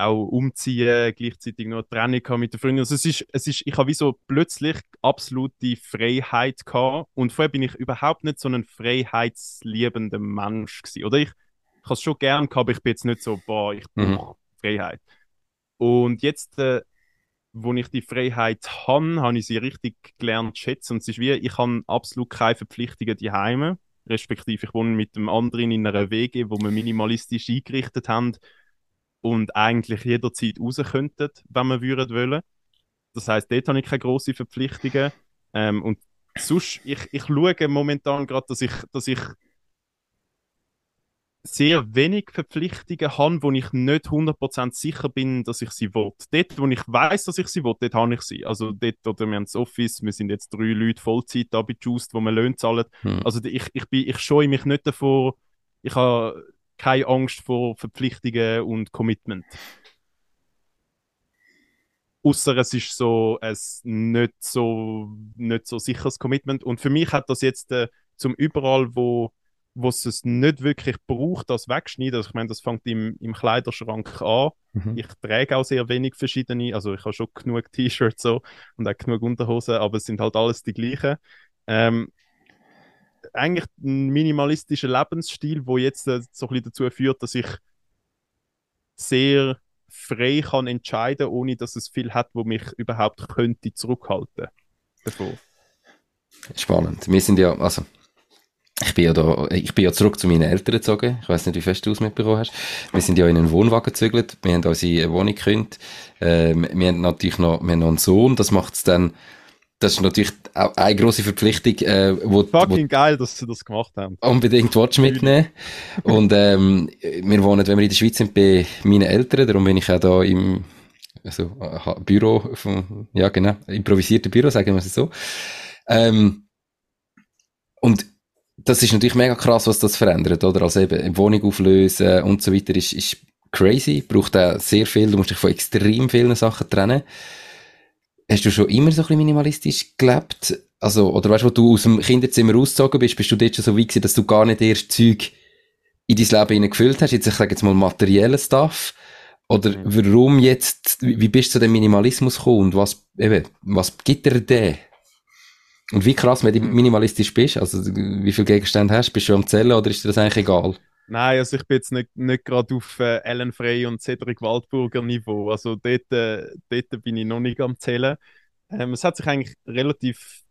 auch umziehen, gleichzeitig noch eine Trennung mit der Freundin. Also es ist, es ist, ich habe wie so plötzlich absolute Freiheit gehabt und vorher bin ich überhaupt nicht so ein freiheitsliebender Mensch gewesen. Oder ich, ich habe es schon gern gehabt, aber ich bin jetzt nicht so, boah, ich brauche mhm. Freiheit. Und jetzt, äh, wo ich die Freiheit habe, habe ich sie richtig gelernt zu schätzen. Und es ist wie, ich habe absolut keine Verpflichtungen daheim respektive ich wohne mit dem anderen in einer WG, wo wir minimalistisch eingerichtet haben und eigentlich jederzeit raus könnten, wenn wir würden wollen. Das heißt, dort habe ich keine grossen Verpflichtungen. Ähm, und sonst, ich, ich schaue momentan gerade, dass ich, dass ich sehr wenig Verpflichtungen habe, wo ich nicht 100% sicher bin, dass ich sie will. Dort, wo ich weiß, dass ich sie will, dort habe ich sie. Also dort, oder wir haben das Office, wir sind jetzt drei Leute Vollzeit da bei Just, wo wir Löhne zahlen. Hm. Also ich, ich, bin, ich scheue mich nicht davor, ich habe keine Angst vor Verpflichtungen und Commitment. Außer es ist so ein nicht so, nicht so sicheres Commitment. Und für mich hat das jetzt äh, zum überall, wo wo es es nicht wirklich braucht, das wegschneiden. Also ich meine, das fängt im, im Kleiderschrank an. Mhm. Ich trage auch sehr wenig verschiedene, also ich habe schon genug T-Shirts so und auch genug Unterhosen, aber es sind halt alles die gleichen. Ähm, eigentlich ein minimalistischer Lebensstil, wo jetzt äh, so ein bisschen dazu führt, dass ich sehr frei kann entscheiden, ohne dass es viel hat, wo mich überhaupt könnte zurückhalten davor. Spannend. Wir sind ja, also ich bin ja da, ich bin ja zurück zu meinen Eltern gezogen. Ich weiß nicht, wie fest du es mitbekommen hast. Wir sind ja in einen Wohnwagen gezügelt. Wir haben unsere Wohnung gekündigt. Ähm, wir haben natürlich noch, wir haben noch einen Sohn. Das macht es dann, das ist natürlich auch eine grosse Verpflichtung, äh, wo, Fucking wo, geil, dass sie das gemacht haben. Unbedingt Watch mitnehmen. Und, ähm, wir wohnen, wenn wir in der Schweiz sind, bei meinen Eltern. Darum bin ich auch da im, also, Büro vom, ja, genau, improvisierten Büro, sagen wir es so. Ähm, und das ist natürlich mega krass, was das verändert, oder? Also eben, Wohnung auflösen und so weiter ist, ist crazy, braucht auch sehr viel, du musst dich von extrem vielen Sachen trennen. Hast du schon immer so ein bisschen minimalistisch gelebt? Also, oder weißt du, wo du aus dem Kinderzimmer ausgezogen bist, bist du dort schon so weit gewesen, dass du gar nicht erst Zeug in dein Leben gefüllt hast? Jetzt, ich sage jetzt mal materiellen Stuff. Oder mhm. warum jetzt, wie bist du zu dem Minimalismus gekommen und was, eben, was gibt dir der? Und wie krass, wenn du mhm. minimalistisch bist, also wie viele Gegenstände hast, bist du am Zählen oder ist dir das eigentlich egal? Nein, also ich bin jetzt nicht, nicht gerade auf äh, Ellen Frey und Cedric Waldburger Niveau. Also dort, äh, dort bin ich noch nicht am Zählen. Ähm, es hat sich eigentlich relativ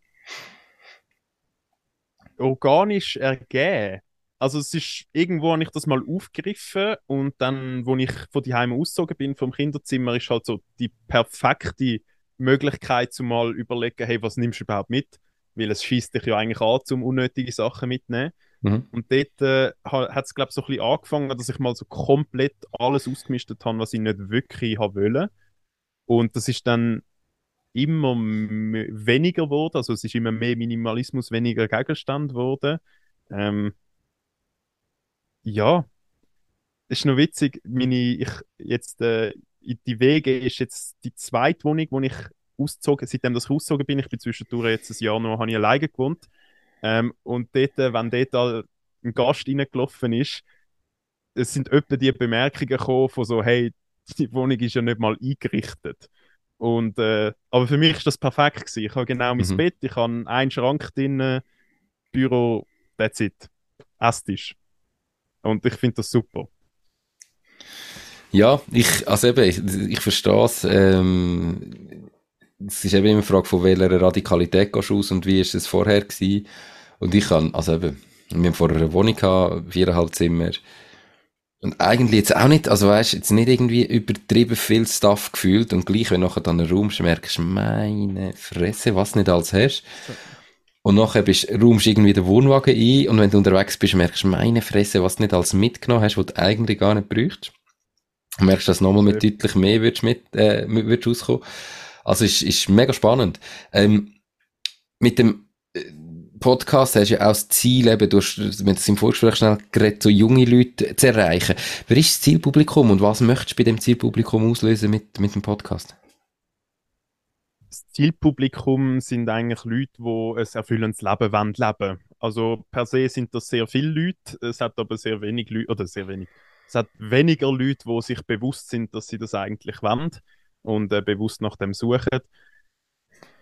organisch ergeben. Also es ist, irgendwo habe ich das mal aufgegriffen und dann, wo ich von die Heime ausgezogen bin vom Kinderzimmer, ist halt so die perfekte Möglichkeit, zu mal überlegen, hey, was nimmst du überhaupt mit? weil es schießt dich ja eigentlich an, um unnötige Sachen mitzunehmen. Mhm. Und dort äh, hat es, glaube ich, so ein bisschen angefangen, dass ich mal so komplett alles ausgemistet habe, was ich nicht wirklich wollte. Und das ist dann immer weniger geworden, also es ist immer mehr Minimalismus, weniger Gegenstand geworden. Ähm, ja, ist noch witzig, meine, ich jetzt, äh, die Wege ist jetzt die zweite Wohnung, wo ich ausgezogen, seitdem ich ausgezogen bin, ich bin zwischendurch jetzt ein Jahr noch, habe ich alleine gewohnt. Ähm, und dort, äh, wenn dort ein Gast reingelaufen ist, es sind öfter die Bemerkungen gekommen von so, hey, die Wohnung ist ja nicht mal eingerichtet. Und, äh, aber für mich ist das perfekt gewesen. Ich habe genau mein mhm. Bett, ich habe einen Schrank drin, Büro, that's it. Esstisch. Und ich finde das super. Ja, ich, also eben, ich, ich verstehe es. Ähm, es ist eben immer eine Frage, von welcher Radikalität gehst du aus und wie ist es vorher gewesen. Und ich kann, also eben, wir haben vorher eine Wohnung gehabt, viereinhalb Zimmer. Und eigentlich jetzt auch nicht, also weißt, jetzt nicht irgendwie übertrieben viel Stuff gefühlt und gleich, wenn du nachher dann einen Raum merkst, meine Fresse, was nicht alles hast. Und nachher bist, räumst irgendwie den Wohnwagen ein und wenn du unterwegs bist, merkst du, meine Fresse, was du nicht alles mitgenommen hast, was du eigentlich gar nicht bräuchst. Merkst du, dass nochmal mit deutlich mehr würdest mit, äh, würdest rauskommen. Also ist, ist mega spannend. Ähm, mit dem äh, Podcast hast du ja auch das Ziel, eben, du hast, das im Vorgespräch schnell geredet, so junge Leute zu erreichen. Wer ist das Zielpublikum und was möchtest du bei dem Zielpublikum auslösen mit, mit dem Podcast? Das Zielpublikum sind eigentlich Leute, die ein erfüllendes Leben wollen. Also per se sind das sehr viele Leute, es hat aber sehr wenig Leute, oder sehr wenig, Es hat weniger Leute, die sich bewusst sind, dass sie das eigentlich wollen und äh, bewusst nach dem suchen.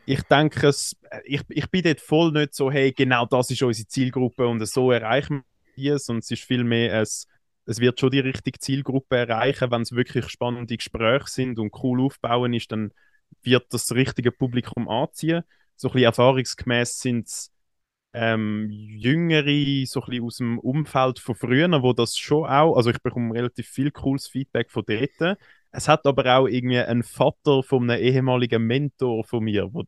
Ich denke, es, ich, ich bin dort voll nicht so, hey, genau das ist unsere Zielgruppe und so erreichen wir es. Und es ist vielmehr, es, es wird schon die richtige Zielgruppe erreichen, wenn es wirklich spannende Gespräche sind und cool aufbauen ist, dann wird das richtige Publikum anziehen. So ein bisschen erfahrungsgemäß sind es ähm, Jüngere, so ein bisschen aus dem Umfeld von früher, wo das schon auch, also ich bekomme relativ viel cooles Feedback von dort. Es hat aber auch irgendwie einen Vater von einem ehemaligen Mentor von mir, der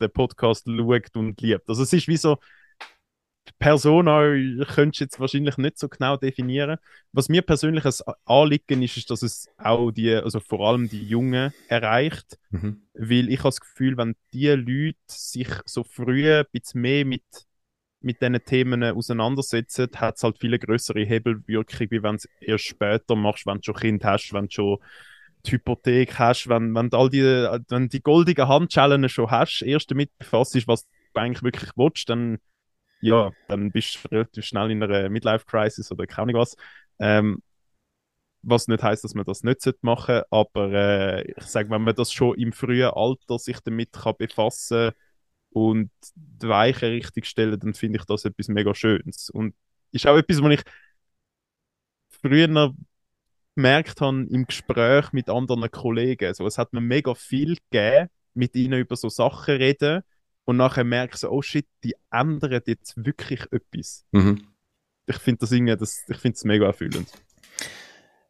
den Podcast schaut und liebt. Also es ist wie so, Persona könntest du jetzt wahrscheinlich nicht so genau definieren. Was mir persönlich ein Anliegen ist, ist, dass es auch die, also vor allem die Jungen erreicht. Mhm. Weil ich habe das Gefühl, wenn die Leute sich so früh ein bisschen mehr mit mit diesen Themen auseinandersetzen, hat es halt viele größere Hebelwirkung, wie wenn es erst später machst, wenn du schon Kind hast, wenn du schon die Hypothek hast, wenn, wenn du all die, wenn die goldigen Handschellen schon hast, erst damit befasst ist, was du eigentlich wirklich willst, dann, ja, dann bist du relativ schnell in einer Midlife-Crisis oder keine Ahnung was. Ähm, was nicht heißt, dass man das nicht machen sollte, aber äh, ich sage, wenn man das schon im frühen Alter sich damit kann befassen kann, und die Weichen richtig stellen, dann finde ich das etwas mega Schönes. Und ist auch etwas, was ich früher gemerkt habe im Gespräch mit anderen Kollegen. Also, es hat mir mega viel gegeben, mit ihnen über so Sachen reden und nachher merke ich so, oh shit, die ändern jetzt wirklich etwas. Mhm. Ich finde das irgendwie, das, ich finde es mega erfüllend.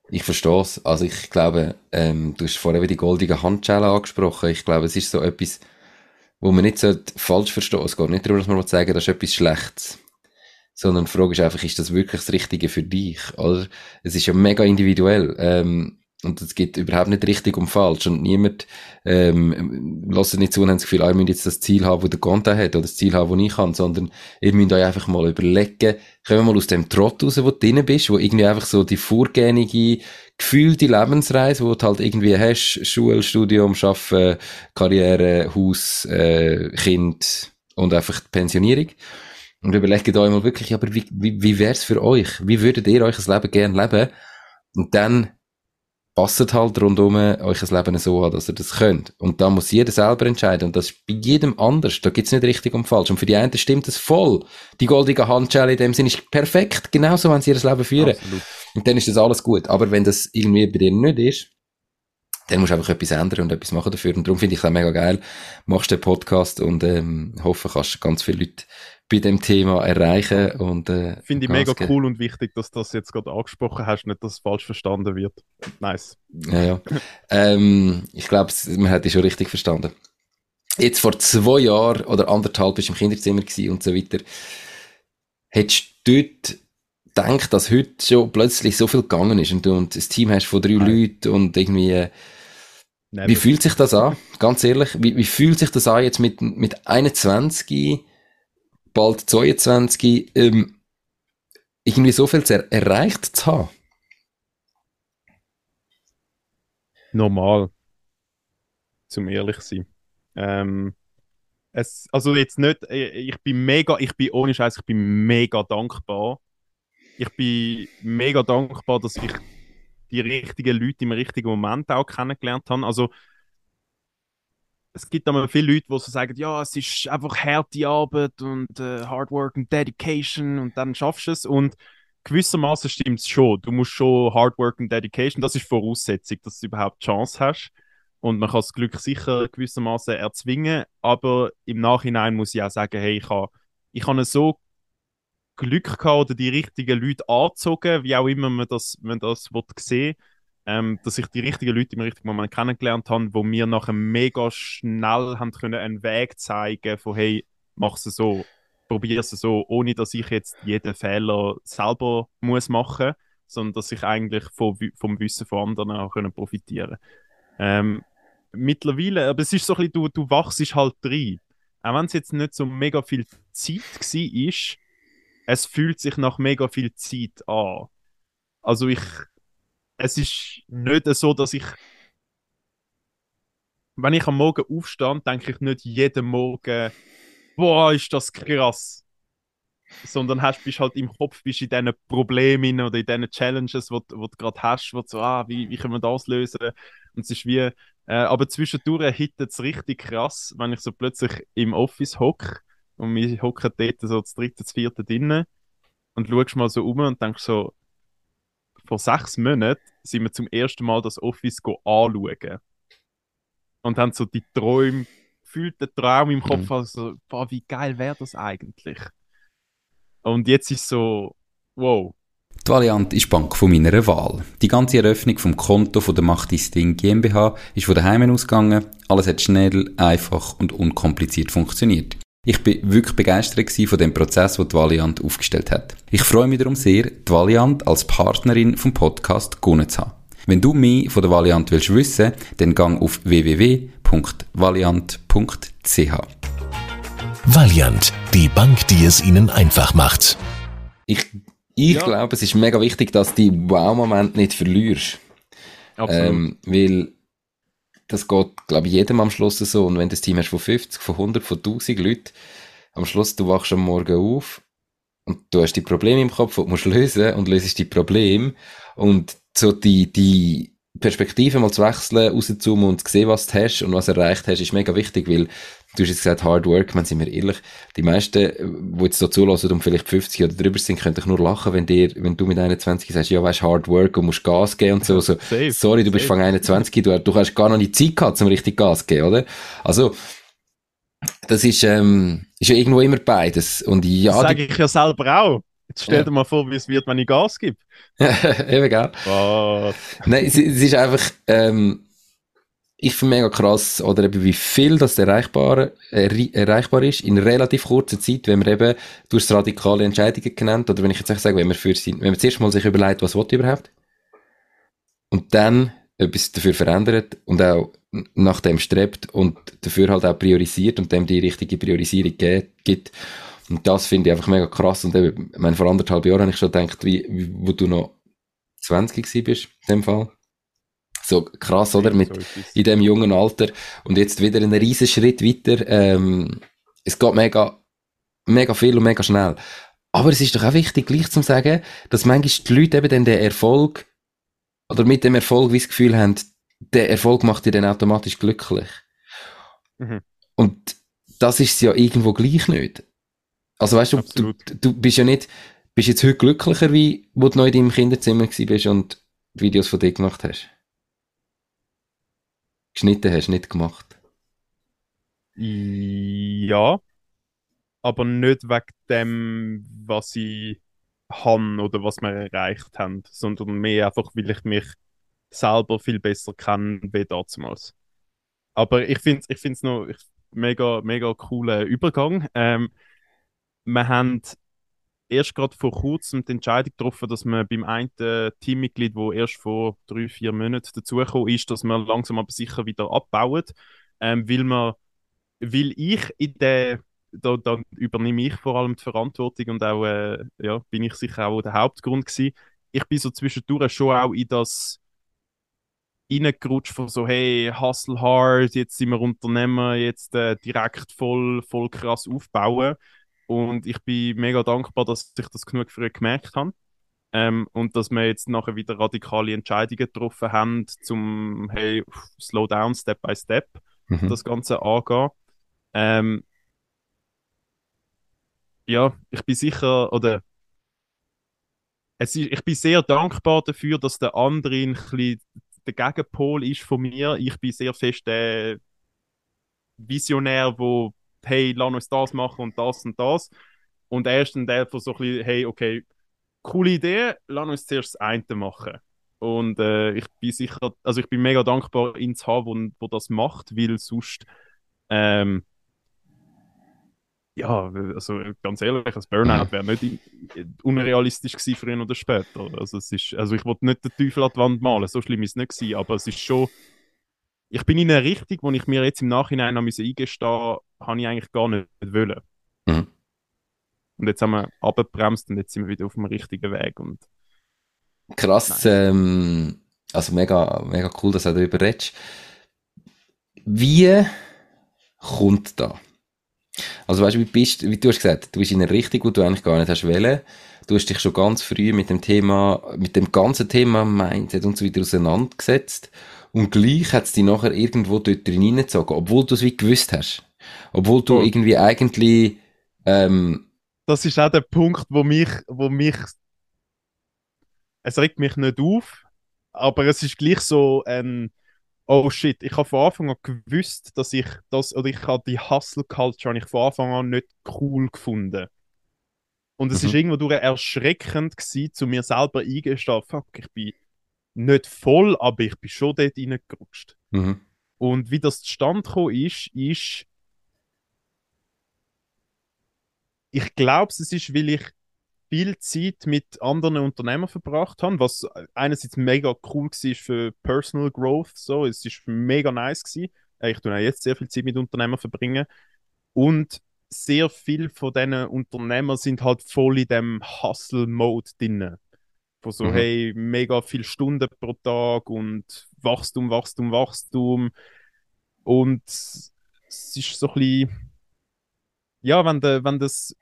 Ich verstehe es. Also ich glaube, ähm, du hast vorher die goldige Handschelle angesprochen. Ich glaube, es ist so etwas, wo man nicht falsch verstehen Es geht nicht darum, dass man sagen das ist etwas Schlechtes. Sondern die Frage ist einfach, ist das wirklich das Richtige für dich? Oder? Es ist ja mega individuell. Ähm, und es gibt überhaupt nicht richtig und falsch. Und niemand ähm, lässt nicht zu und hat das Gefühl, ah, ihr müsst jetzt das Ziel haben, das der Content hat, oder das Ziel haben, das ich kann, sondern ihr müsst euch einfach mal überlegen, können wir mal aus dem Trott raus, wo du drin bist, wo irgendwie einfach so die vorgängige, gefühlte Lebensreise, wo du halt irgendwie hast, Schule, Studium, Arbeiten, Karriere, Haus, äh, Kind und einfach die Pensionierung. Und überlegt euch mal wirklich, aber wie, wie, wie wär's für euch? Wie würdet ihr euch das Leben gerne leben? Und dann passt halt rundum euch das Leben so an, dass ihr das könnt. Und da muss jeder selber entscheiden. Und das ist bei jedem anders. Da gibt's nicht richtig und falsch. Und für die einen stimmt das voll. Die goldige Handschelle in dem Sinne ist perfekt. Genauso, wenn sie ihr Leben führen. Absolut. Und dann ist das alles gut. Aber wenn das irgendwie bei dir nicht ist, dann musst du einfach etwas ändern und etwas machen dafür. Und darum finde ich es mega geil. Machst den Podcast und ähm, hoffe, kannst ganz viele Leute bei dem Thema erreichen. Und, äh, Finde ich mega cool und wichtig, dass du das jetzt gerade angesprochen hast, nicht, dass es falsch verstanden wird. Nice. Ja, ja. ähm, ich glaube, man hat dich schon richtig verstanden. Jetzt vor zwei Jahren oder anderthalb bist du im Kinderzimmer und so weiter. Hättest du dort gedacht, dass heute schon plötzlich so viel gegangen ist und du und das Team hast von drei Nein. Leuten und irgendwie äh. Wie fühlt sich das an? Ganz ehrlich, wie, wie fühlt sich das an jetzt mit, mit 21 bald 22, ähm, irgendwie so viel er erreicht zu haben? Normal. Zum ehrlich sein. Ähm, es, also jetzt nicht, äh, ich bin mega, ich bin ohne Scheiß, ich bin mega dankbar. Ich bin mega dankbar, dass ich die richtigen Leute im richtigen Moment auch kennengelernt habe. Also es gibt aber viele Leute, die so sagen, ja, es ist einfach harte Arbeit und äh, Hard Work und Dedication und dann schaffst du es. Und gewissermaßen stimmt es schon. Du musst schon Hard Work und Dedication, das ist Voraussetzung, dass du überhaupt Chance hast. Und man kann das Glück sicher gewissermaßen erzwingen. Aber im Nachhinein muss ich auch sagen, hey, ich habe ich hab so Glück gehabt oder die richtigen Leute angezogen, wie auch immer man das, man das sehen will ähm, dass ich die richtigen Leute im richtigen Moment kennengelernt habe, wo mir nachher mega schnell haben können einen Weg zeigen von hey, mach es so, probier es so, ohne dass ich jetzt jeden Fehler selber muss machen, sondern dass ich eigentlich vom, vom Wissen von anderen auch können profitieren. Ähm, mittlerweile, aber es ist so ein bisschen, du, du wachst halt rein. Auch wenn es jetzt nicht so mega viel Zeit war, es fühlt sich nach mega viel Zeit an. Also ich, es ist nicht so, dass ich, wenn ich am Morgen aufstehe, denke ich nicht jeden Morgen, boah, ist das krass. sondern hast, bist halt im Kopf bist in diesen Problemen oder in diesen Challenges, die, du gerade hast, wo so, ah, wie, wie können wir das lösen? Und es ist wie, äh, aber zwischendurch hittet es richtig krass, wenn ich so plötzlich im Office hocke und wir hocken dort so das dritte, das vierte drinnen und schaust mal so um und denkst so, vor sechs Monaten sind wir zum ersten Mal das Office anschauen. Und haben so die Träume, gefühlt den Traum im Kopf, mhm. also, boah, wie geil wäre das eigentlich? Und jetzt ist so, wow. Die Valiant ist Bank von meiner Wahl. Die ganze Eröffnung vom Konto von der Machtisting GmbH ist von daheim ausgegangen. Alles hat schnell, einfach und unkompliziert funktioniert. Ich bin wirklich begeistert von dem Prozess, den die Valiant aufgestellt hat. Ich freue mich darum sehr, die Valiant als Partnerin vom Podcast gewonnen zu haben. Wenn du mehr von der Valiant willst wissen, dann gang auf www.valiant.ch. Valiant, die Bank, die es Ihnen einfach macht. Ich, ich ja. glaube, es ist mega wichtig, dass du die Wow-Moment nicht verlierst. Absolut. Ähm, weil das geht, glaube ich, jedem am Schluss so. Und wenn du das Team hast von 50, von 100, von 1000 Leuten, am Schluss, du wachst am Morgen auf und du hast die Probleme im Kopf, du musst lösen und löst die Probleme. Und so die, die Perspektive mal zu wechseln, rauszoomen und zu sehen, was du hast und was erreicht hast, ist mega wichtig, weil du hast jetzt gesagt, Hard Work, wenn sind wir ehrlich, die meisten, die jetzt so zulassen und vielleicht 50 oder drüber sind, können dich nur lachen, wenn dir, wenn du mit 21 sagst, ja, weißt, Hard Work und musst Gas geben und so, so safe, sorry, du bist von 21, du, du hast gar noch nicht Zeit gehabt, um richtig Gas zu geben, oder? Also, das ist, ähm, ist ja irgendwo immer beides. Und ja, das sage ich ja selber auch. Jetzt stell dir mal vor, wie es wird, wenn ich Gas gebe. <laughs> Eben, gell? Was? Nein, es, es, ist einfach, ähm, ich finde mega krass, oder eben wie viel das erreichbar, äh, erreichbar ist in relativ kurzer Zeit, wenn man eben, du hast radikale Entscheidungen genannt, oder wenn ich jetzt sage, wenn man für wenn man zuerst mal sich überlegt, was will ich überhaupt, und dann etwas dafür verändert und auch nach dem strebt und dafür halt auch priorisiert und dem die richtige Priorisierung gibt und das finde ich einfach mega krass. Und eben, ich vor anderthalb Jahren habe ich schon gedacht, wie, wo du noch 20 gewesen bist, in dem Fall. So krass, oder? Mit, in dem jungen Alter. Und jetzt wieder einen riesen Schritt weiter. Ähm, es geht mega, mega viel und mega schnell. Aber es ist doch auch wichtig, gleich zu sagen, dass manchmal die Leute eben dann den Erfolg, oder mit dem Erfolg wie das Gefühl haben, der Erfolg macht dich dann automatisch glücklich. Mhm. Und das ist ja irgendwo gleich nicht. Also weißt du, du, du bist ja nicht, bist jetzt heute glücklicher, wie wo du noch in deinem Kinderzimmer bist und Videos von dir gemacht hast? Geschnitten hast, nicht gemacht. Ja, aber nicht wegen dem, was ich habe oder was wir erreicht haben, sondern mehr einfach, weil ich mich selber viel besser kenne wie damals. Aber ich finde es ich noch ich, mega, mega cooler Übergang. Ähm, wir haben erst gerade vor kurzem die Entscheidung getroffen, dass man beim einen Teammitglied, wo erst vor drei, vier Monaten dazugekommen ist, dass wir langsam aber sicher wieder abbauen, ähm, weil man, weil ich in der da, da übernehme ich vor allem die Verantwortung und auch äh, ja, bin ich sicher auch der Hauptgrund gewesen. Ich bin so zwischendurch schon auch in das reingerutscht von so, hey, hustle hard, jetzt sind wir Unternehmer, jetzt äh, direkt voll, voll krass aufbauen. Und ich bin mega dankbar, dass ich das genug früh gemerkt habe. Ähm, und dass wir jetzt nachher wieder radikale Entscheidungen getroffen haben, zum hey, slow down, step by step, mhm. das Ganze angehen. Ähm, ja, ich bin sicher, oder es ist, ich bin sehr dankbar dafür, dass der andere ein bisschen der Gegenpol ist von mir. Ich bin sehr fest der Visionär, wo hey, lass uns das machen und das und das. Und er ist dann der von so ein bisschen, hey, okay, coole Idee, lass uns zuerst das eine machen. Und äh, ich bin sicher, also ich bin mega dankbar, ihn zu haben, wo das macht, weil sonst, ähm, ja, also ganz ehrlich, das Burnout wäre nicht unrealistisch gewesen, früher oder später. Also, es ist, also ich wollte nicht den Teufel an die Wand malen, so schlimm ist es nicht gewesen, aber es ist schon, ich bin in einer Richtung, wo ich mir jetzt im Nachhinein noch eingestehen musste, habe ich eigentlich gar nicht wollen. Mhm. Und jetzt haben wir abgebremst und jetzt sind wir wieder auf dem richtigen Weg. Und Krass, ähm, also mega, mega cool, dass du darüber redest. Wie kommt da? Also weißt du, wie bist, wie du hast gesagt, du bist in einer Richtung, wo du eigentlich gar nicht hast wollen. Du hast dich schon ganz früh mit dem Thema, mit dem ganzen Thema Mindset und so weiter auseinandergesetzt. Und gleich hat es dich nachher irgendwo dort drin hineingezogen, obwohl du es wie gewusst hast. Obwohl du Voll. irgendwie eigentlich, ähm, Das ist auch der Punkt, wo mich, wo mich, es regt mich nicht auf, aber es ist gleich so ein, oh shit, ich habe von Anfang an gewusst, dass ich das, oder ich habe die Hustle Culture ich von Anfang an nicht cool gefunden. Und es Mhm. ist irgendwo durch erschreckend gewesen, zu mir selber eingestehen, fuck, ich bin nicht voll, aber ich bin schon dort reingerutscht. mhm. Und wie das zustande gekommen ist, ist, ich glaube, es ist, weil ich viel Zeit mit anderen Unternehmern verbracht habe, was einerseits mega cool war für Personal Growth, so, es ist mega nice gewesen. Ich tue auch jetzt sehr viel Zeit mit Unternehmern verbringen und sehr viel von diesen Unternehmern sind halt voll in dem Hustle-Mode drin. Von so, Mhm. hey, mega viele Stunden pro Tag und Wachstum, Wachstum, Wachstum. Und es ist so ein bisschen, ja, wenn, de, wenn das,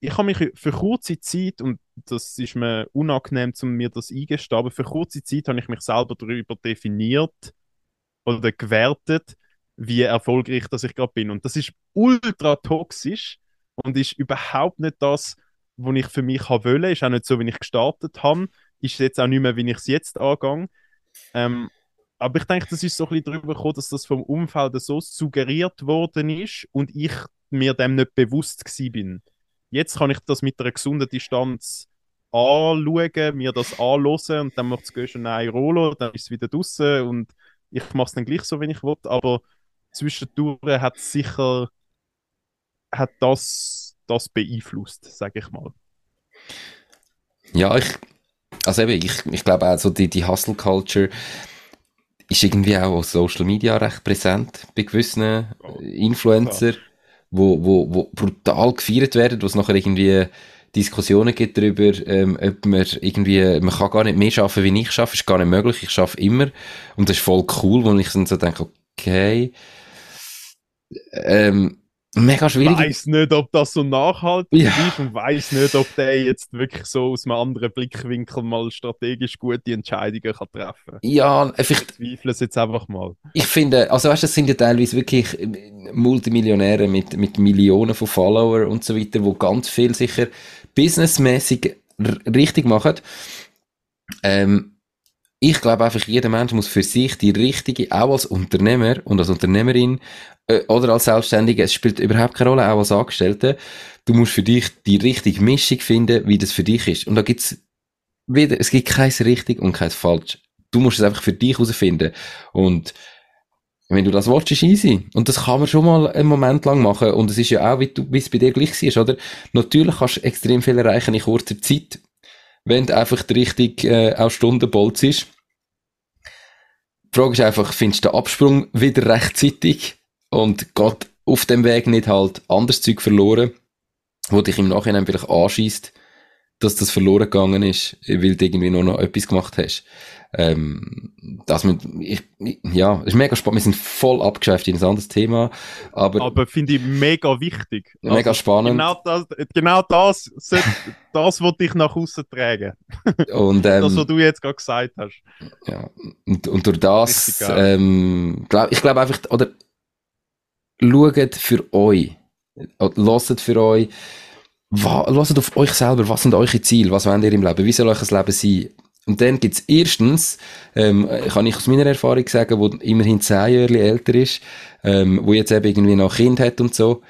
ich habe mich für kurze Zeit, und das ist mir unangenehm, um mir das eingestehen, aber für kurze Zeit habe ich mich selber darüber definiert oder gewertet, wie erfolgreich dass ich gerade bin. Und das ist ultra toxisch und ist überhaupt nicht das, was ich für mich haben wollte. Ist auch nicht so, wie ich gestartet habe. Ist jetzt auch nicht mehr, wie ich es jetzt angehe. Ähm, aber ich denke, das ist so ein bisschen darüber gekommen, dass das vom Umfeld so suggeriert worden ist und ich mir dem nicht bewusst bin. Jetzt kann ich das mit einer gesunden Distanz anschauen, mir das anhören und dann macht es schon ein Rollo, dann ist es wieder draußen und ich mache es dann gleich so, wie ich will. Aber zwischendurch hat sicher hat das, das beeinflusst, sage ich mal. Ja, ich, also eben, ich, ich glaube auch so die, die Hustle Culture ist irgendwie auch auf Social Media recht präsent bei gewissen Oh, Influencer, wo, wo, wo brutal gefeiert werden, wo es nachher irgendwie Diskussionen gibt darüber, ähm, ob man irgendwie, man kann gar nicht mehr schaffen, wie ich schaffe, ist gar nicht möglich, ich schaffe immer. Und das ist voll cool, wo ich dann so denke, okay, ähm, mega schwierig. weiß nicht, ob das so nachhaltig Ja. ist und weiß nicht, ob der jetzt wirklich so aus einem anderen Blickwinkel mal strategisch gute Entscheidungen kann treffen kann. Ja, vielleicht, Ich zweifle es jetzt einfach mal. Ich finde, also weißt, du, das sind ja teilweise wirklich Multimillionäre mit, mit Millionen von Follower und so weiter, wo ganz viel sicher businessmäßig richtig machen. Ähm, ich glaube einfach, jeder Mensch muss für sich die richtige, auch als Unternehmer und als Unternehmerin äh, oder als Selbstständige, es spielt überhaupt keine Rolle, auch als Angestellte, du musst für dich die richtige Mischung finden, wie das für dich ist. Und da gibt's wieder, es gibt kein richtig und kein falsch. Du musst es einfach für dich herausfinden. Und wenn du das willst, ist easy. Und das kann man schon mal einen Moment lang machen. Und es ist ja auch, wie, du, wie es bei dir gleich war, oder? Natürlich kannst du extrem viel erreichen in kurzer Zeit, wenn du einfach die richtig äh, auch Stundenbolz ist. Die Frage ist einfach, findest du den Absprung wieder rechtzeitig und geht auf dem Weg nicht halt anderes Zeug verloren, wo dich im Nachhinein vielleicht anschießt, dass das verloren gegangen ist, weil du irgendwie nur noch etwas gemacht hast. Ähm, das mit, ich, ja, ist mega spannend. Wir sind voll abgeschäft in ein anderes Thema, aber, Aber finde ich mega wichtig. mega spannend. Genau das, genau das, sollte- das wollte ich nach außen tragen. Und, <laughs> Das, ähm, was du jetzt gerade gesagt hast. ja, und, und durch das, ähm, glaub, ich glaube einfach, oder, schaut für euch, lasst für euch, wa, lasst auf euch selber, was sind eure Ziele, was wollt ihr im Leben, wie soll euch das Leben sein? Und dann gibt's erstens, ähm, kann ich aus meiner Erfahrung sagen, wo immerhin zehn Jahre älter ist, ähm, wo jetzt eben irgendwie noch Kind hat und so,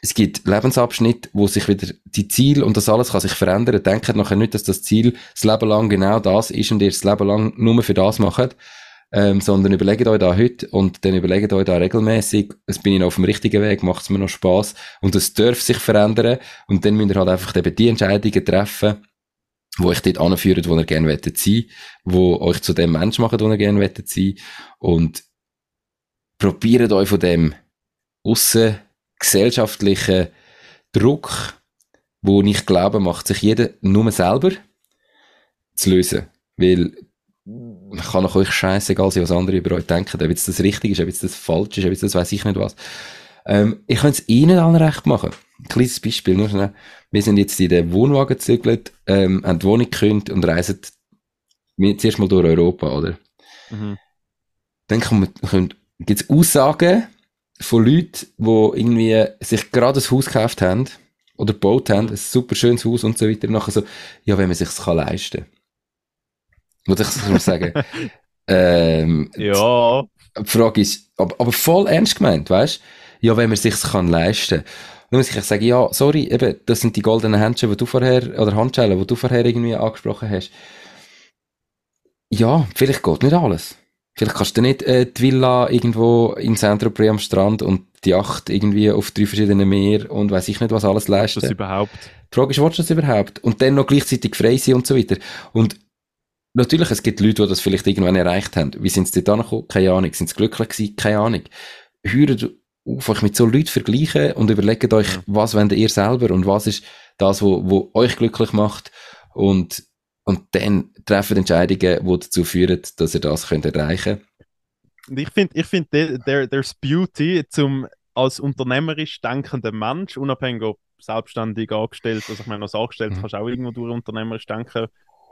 es gibt Lebensabschnitte, wo sich wieder die Ziele und das alles kann sich verändern. Denkt nachher nicht, dass das Ziel das Leben lang genau das ist und ihr das Leben lang nur für das macht, ähm, sondern überlegt euch da heute und dann überlegt euch da regelmäßig, es bin ich noch auf dem richtigen Weg, macht es mir noch Spaß und es darf sich verändern und dann müsst ihr halt einfach eben die Entscheidungen treffen, wo euch dort anführen, wo ihr gerne wettet sein, wo euch zu dem Mensch machen, wo ihr gerne wettet sein und probiert euch von dem aussen gesellschaftlichen Druck, wo ich glaube, macht sich jeder nur selber zu lösen. Weil kann auch euch scheißegal sein, was andere über euch denken, ob jetzt das richtig ist, ob jetzt das falsch ist, ob jetzt das weiß ich nicht was. Ähm, ich könnte es ihnen allen recht machen. Ein kleines Beispiel, nur schnell. Wir sind jetzt in den Wohnwagen gezügelt, ähm, haben die Wohnung gekündigt und reisen zuerst mal durch Europa, oder? Mhm. Dann gibt es Aussagen von Leuten, die irgendwie sich gerade ein Haus gekauft haben oder gebaut haben, ein super schönes Haus und so weiter, nachher so, ja, wenn man sich kann leisten. Muss ich so sagen. <laughs> ähm, Ja, die Frage ist, aber, aber voll ernst gemeint, weißt? Ja, wenn man sich kann leisten. Dann muss ich sagen, ja, sorry, eben, das sind die goldenen Händchen, die du vorher, oder Handschellen, die du vorher irgendwie angesprochen hast. Ja, vielleicht geht nicht alles. Vielleicht kannst du nicht äh, die Villa irgendwo in Saint-Tropez am Strand und die Yacht irgendwie auf drei verschiedenen Meer und weiß ich nicht was alles leisten. das überhaupt. Die Frage ist, willst du das überhaupt? Und dann noch gleichzeitig frei sein und so weiter. Und natürlich, es gibt Leute, die das vielleicht irgendwann erreicht haben. Wie sind sie dort angekommen? Keine Ahnung. Sind sie glücklich gewesen? Keine Ahnung. Hört auf, euch mit so Leuten vergleichen und überlegt euch, Ja. was wollt ihr selber und was ist das, wo, wo euch glücklich macht und, und dann treffen Entscheidungen, die dazu führen, dass ihr das könnt erreichen Und ich finde, ich find, there, there, there's beauty zum als unternehmerisch denkender Mensch, unabhängig ob selbstständig angestellt, also ich meine, als Angestellt Mhm. kannst du auch irgendwo durch unternehmerisch denken,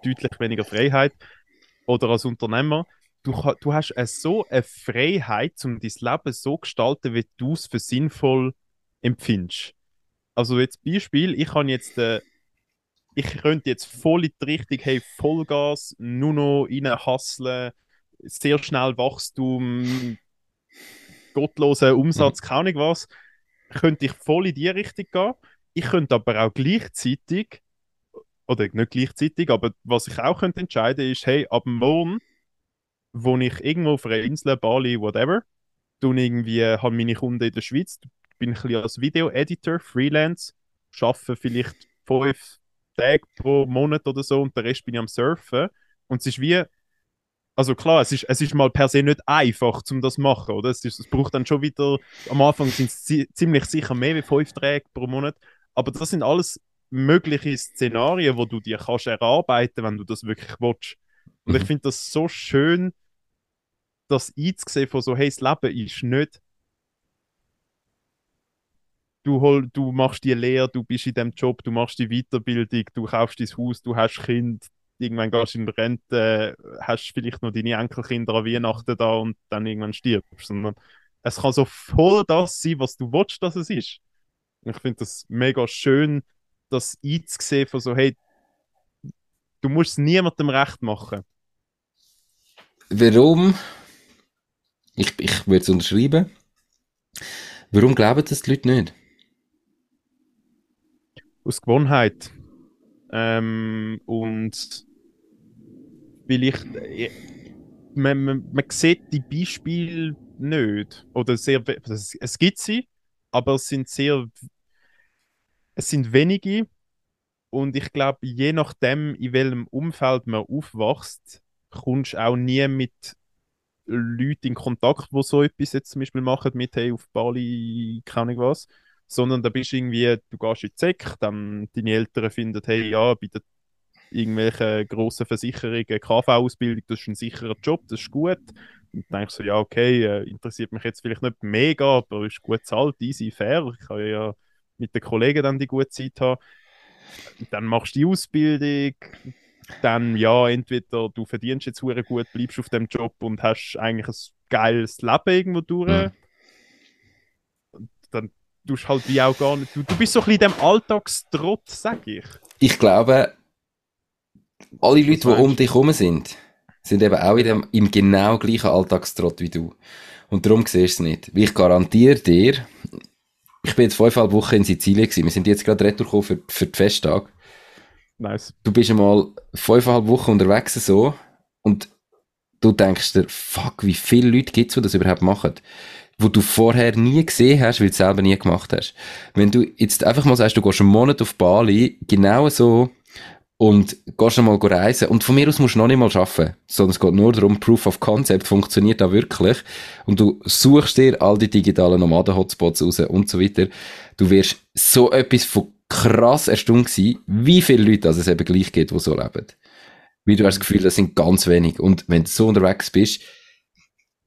deutlich weniger Freiheit. Oder als Unternehmer, du, du hast äh, so eine Freiheit, um dein Leben so zu gestalten, wie du es für sinnvoll empfindest. Also jetzt Beispiel, ich kann jetzt, äh, ich könnte jetzt voll in die Richtung, hey, Vollgas, nur noch reinhasseln, sehr schnell Wachstum, gottloser Umsatz, keine Ahnung was, könnte ich voll in die Richtung gehen. Ich könnte aber auch gleichzeitig, oder nicht gleichzeitig, aber was ich auch könnte entscheiden ist, hey, ab morgen, wo ich irgendwo auf einer Insel, Bali, whatever, tun irgendwie, habe meine Kunden in der Schweiz, bin ein bisschen als Video-Editor, Freelance, arbeite vielleicht fünf Tage pro Monat oder so und den Rest bin ich am Surfen. Und es ist wie, also klar, es ist, es ist mal per se nicht einfach, um das zu machen, oder? Es, ist, es braucht dann schon wieder, am Anfang sind es zi- ziemlich sicher mehr wie fünf Tage pro Monat, aber das sind alles mögliche Szenarien, wo du dir kannst erarbeiten, wenn du das wirklich willst. Und ich Mhm. finde das so schön, das einzusehen von so, hey, das Leben ist nicht du, hol, du machst die Lehre, du bist in dem Job, du machst die Weiterbildung, du kaufst dein Haus, du hast Kind, irgendwann gehst du in Rente, hast vielleicht noch deine Enkelkinder an Weihnachten da und dann irgendwann stirbst, sondern es kann so voll das sein, was du willst, dass es ist. Ich finde das mega schön, das einzusehen von so, hey, du musst es niemandem recht machen. Warum? Ich, ich würde es unterschreiben. Warum glauben das die Leute nicht? aus Gewohnheit. Ähm, und vielleicht, äh, man, man, man sieht die Beispiele nicht. Oder sehr, es, es gibt sie, aber es sind sehr, es sind wenige. Und ich glaube, je nachdem, in welchem Umfeld man aufwächst, kommst du auch nie mit Leuten in Kontakt, die so etwas jetzt zum Beispiel machen, mit hey, auf Bali, keine Ahnung was. Sondern da bist du irgendwie, du gehst in die Sek, dann deine Eltern finden, hey, ja, bei der irgendwelchen grossen Versicherungen, KV-Ausbildung, das ist ein sicherer Job, das ist gut. Und dann denkst so, ja, okay, äh, interessiert mich jetzt vielleicht nicht mega, aber ist gut zahlt, easy, fair. Ich kann ja mit den Kollegen dann die gute Zeit haben. Dann machst du die Ausbildung, dann ja, entweder du verdienst jetzt hure gut, bleibst auf dem Job und hast eigentlich ein geiles Leben irgendwo durch. Mhm. Und dann tust du halt wie auch gar nicht. Du, du bist so ein bisschen in dem Alltagstrott, sag ich. Ich glaube, alle Leute, die um dich herum sind, sind eben auch in dem, im genau gleichen Alltagstrott wie du. Und darum siehst du es nicht. Weil ich garantiere dir, ich bin jetzt fünfeinhalb Wochen in Sizilien gewesen. Wir sind jetzt gerade retour für, für die Festtage. Nice. Du bist einmal fünfeinhalb Wochen unterwegs so und du denkst dir, fuck, wie viele Leute gibt es, die das überhaupt machen? Wo du vorher nie gesehen hast, weil du es selber nie gemacht hast. Wenn du jetzt einfach mal sagst, du gehst einen Monat auf Bali, genau so, und gehst einmal reisen, und von mir aus musst du noch nicht mal arbeiten, sondern es geht nur darum, Proof of Concept funktioniert da wirklich, und du suchst dir all die digitalen Nomaden-Hotspots raus und so weiter. Du wirst so etwas von krass erstaunt sein, wie viele Leute es eben gleich gibt, die so leben. Wie du hast das Gefühl, das sind ganz wenig. Und wenn du so unterwegs bist,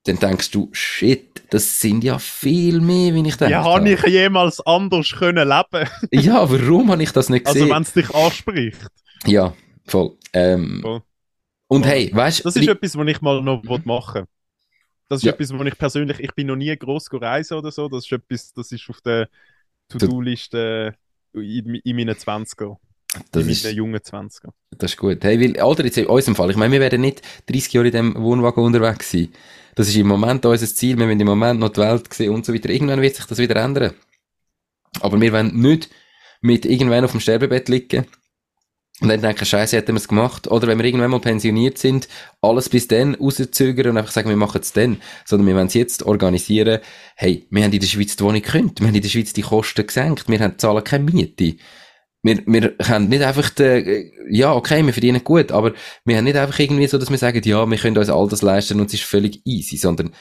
dann denkst du, shit, das sind ja viel mehr, wie ich denke. Ja, habe ich jemals anders können leben? <laughs> ja, warum habe ich das nicht Also gesehen? wenn es dich anspricht. ja, voll. Ähm, Voll. Und Voll. hey, weißt Das ist etwas, was ich mal noch mhm. machen will. Das ist Ja. etwas, was ich persönlich, ich bin noch nie gross reisen oder so. Das ist etwas, das ist auf der To-Do-Liste in, in meinen 20er. das in ist, meinen jungen 20er. das ist gut. Hey, weil, oder jetzt in unserem Fall, ich meine, wir werden nicht 30 Jahre in diesem Wohnwagen unterwegs sein. Das ist im Moment unser Ziel, wir wollen im Moment noch die Welt sehen und so weiter. Irgendwann wird sich das wieder ändern. Aber wir wollen nicht mit irgendwann auf dem Sterbebett liegen und dann denken, Scheiße, hätten wir es gemacht. Oder wenn wir irgendwann mal pensioniert sind, alles bis dann rauszögern und einfach sagen, wir machen es dann. Sondern wir wollen es jetzt organisieren. Hey, wir haben in der Schweiz die Wohnung gekündigt. Wir haben in der Schweiz die Kosten gesenkt. Wir haben zahlen keine Miete. Wir, wir haben nicht einfach, den, ja, okay, wir verdienen gut, aber wir haben nicht einfach irgendwie so, dass wir sagen, ja, wir können uns all das leisten und es ist völlig easy, sondern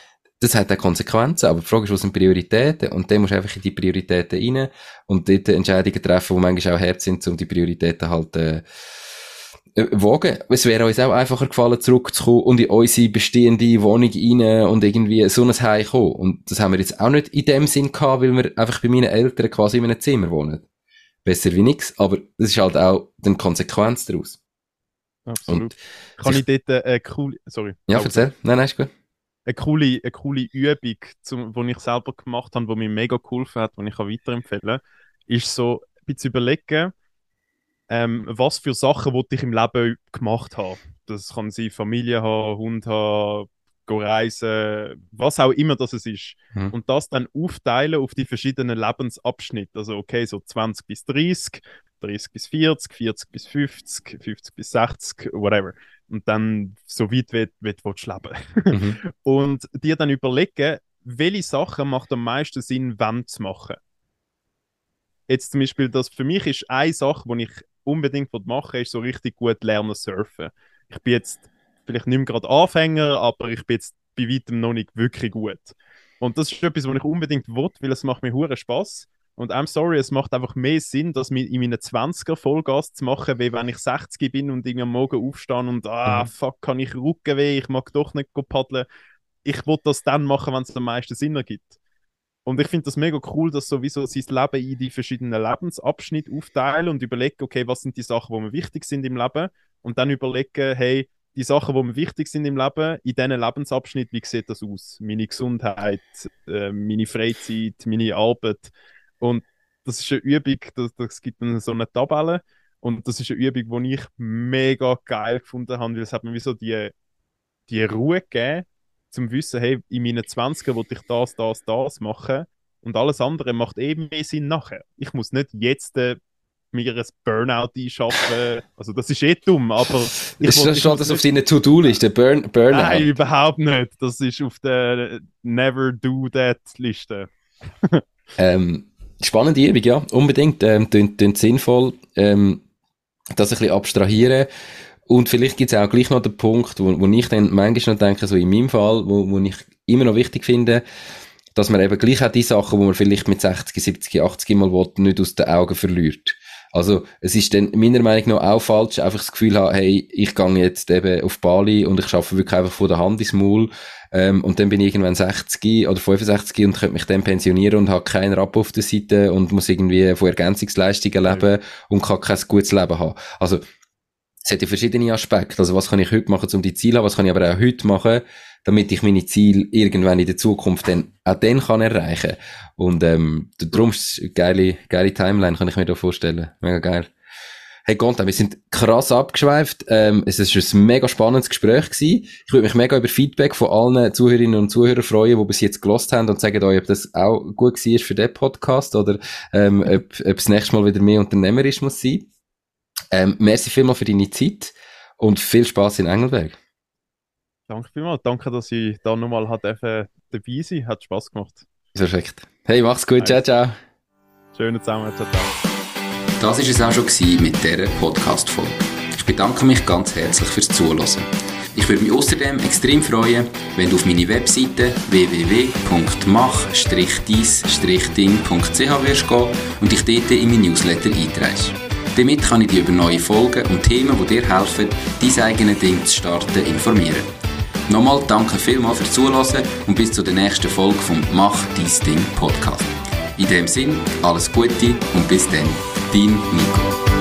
das hat auch Konsequenzen, aber die Frage ist, was sind Prioritäten? Und dann musst du einfach in die Prioritäten rein und dort Entscheidungen treffen, die manchmal auch hart sind, um die Prioritäten halt, äh, äh, wogen. Es wäre uns auch einfacher gefallen, zurückzukommen und in unsere bestehende Wohnung rein und irgendwie so ein Heim kommen. Und das haben wir jetzt auch nicht in dem Sinn gehabt, weil wir einfach bei meinen Eltern quasi in einem Zimmer wohnen. Besser wie nix, aber das ist halt auch die Konsequenz daraus. Absolut. Kann ich dort äh, eine coole, sorry. Ja, erzähl. Nein, nein, ist gut. Eine coole, eine coole Übung, zum, die ich selber gemacht habe, die mir mega geholfen hat, die ich kann weiterempfehlen kann, ist so ein bisschen überlegen, ähm, was für Sachen wollte ich im Leben gemacht haben. Das kann sein Familie haben, Hund haben, reisen, was auch immer das es ist. Mhm. Und das dann aufteilen auf die verschiedenen Lebensabschnitte. Also okay, so 20 bis 30, 30 bis 40, 40 bis 50, 50 bis 60, whatever. Und dann so weit wie, wie du leben Mhm. <laughs> und dir dann überlegen, welche Sachen macht am meisten Sinn, wann zu machen. Jetzt zum Beispiel, das für mich ist eine Sache, die ich unbedingt machen will, ist so richtig gut lernen surfen. Ich bin jetzt vielleicht nicht mehr gerade Anfänger, aber ich bin jetzt bei weitem noch nicht wirklich gut. Und das ist etwas, was ich unbedingt will, weil es macht mir hure Spaß. Und I'm sorry, es macht einfach mehr Sinn, das in meinen 20er Vollgas zu machen, wie wenn ich 60 bin und irgendwie am Morgen aufstehe und ah, Mhm. fuck, kann ich Rückenweh, ich mag doch nicht paddeln. Ich will das dann machen, wenn es am meisten Sinn ergibt. Und ich finde das mega cool, dass sowieso sein Leben in die verschiedenen Lebensabschnitte aufteilen und überlegen, okay, was sind die Sachen, die mir wichtig sind im Leben und dann überlegen, hey, die Sachen, die mir wichtig sind im Leben, in diesen Lebensabschnitt, wie sieht das aus? Meine Gesundheit, äh, meine Freizeit, meine Arbeit. Und das ist eine Übung, das, das gibt dann so eine Tabelle und das ist eine Übung, die ich mega geil gefunden habe, weil es hat mir wie so die, die Ruhe gegeben, zum Wissen, hey, in meinen 20er will ich das, das, das machen und alles andere macht eben mehr Sinn nachher. Ich muss nicht jetzt äh, mir ein Burnout einschaffen, also das ist eh dumm, aber ich Ist will- das schon das auf deiner To-Do-Liste? Burn, Burnout? Nein, überhaupt nicht. Das ist auf der Never Do That Liste. Ähm, spannende Übung, ja, unbedingt. Ähm, tönt, tönt sinnvoll, ähm, das ein bisschen abstrahieren. Und vielleicht gibt es auch gleich noch den Punkt, wo, wo ich dann manchmal noch denke, so in meinem Fall, wo, wo ich immer noch wichtig finde, dass man eben gleich auch die Sachen, wo man vielleicht mit 60, 70, 80 Mal will, nicht aus den Augen verliert. Also, es ist dann meiner Meinung nach auch falsch, einfach das Gefühl haben, hey, ich gehe jetzt eben auf Bali und ich schaffe wirklich einfach von der Hand ins Maul, ähm, und dann bin ich irgendwann 60 oder 65 und könnte mich dann pensionieren und habe keinen Rapp auf der Seite und muss irgendwie von Ergänzungsleistungen leben und kann kein gutes Leben haben. Also, es hat ja verschiedene Aspekte. Also, was kann ich heute machen, um die Ziele zu haben? Was kann ich aber auch heute machen, damit ich meine Ziele irgendwann in der Zukunft dann auch dann kann erreichen. Und, ähm, darum ist es eine geile, geile Timeline, kann ich mir da vorstellen. Mega geil. Hey Gonta, wir sind krass abgeschweift. Ähm, es ist ein mega spannendes Gespräch gewesen. Ich würde mich mega über Feedback von allen Zuhörerinnen und Zuhörern freuen, die bis jetzt gelost haben und sagen euch, ob das auch gut war für den Podcast oder ähm, ob, ob das nächste Mal wieder mehr unternehmerisch muss sein. Ähm, merci vielmals für deine Zeit und viel Spaß in Engelberg. Danke vielmals. Danke, dass ich da nochmal hat dabei sein Hat Spaß gemacht. Perfekt. Hey, mach's gut. Ciao, ciao. Schönen zusammen. Ciao, ciao. Das war es auch schon mit dieser Podcast-Folge. Ich bedanke mich ganz herzlich fürs Zuhören. Ich würde mich außerdem extrem freuen, wenn du auf meine Webseite www.mach-dies-ding.ch wirst gehen und dich dort in mein Newsletter einträgst. Damit kann ich dich über neue Folgen und Themen, die dir helfen, dein eigenes Ding zu starten, informieren. Nochmal danke vielmals fürs Zuhören und bis zur nächsten Folge vom Mach dein Ding Podcast. In dem Sinn, alles Gute und bis dann, dein Nico.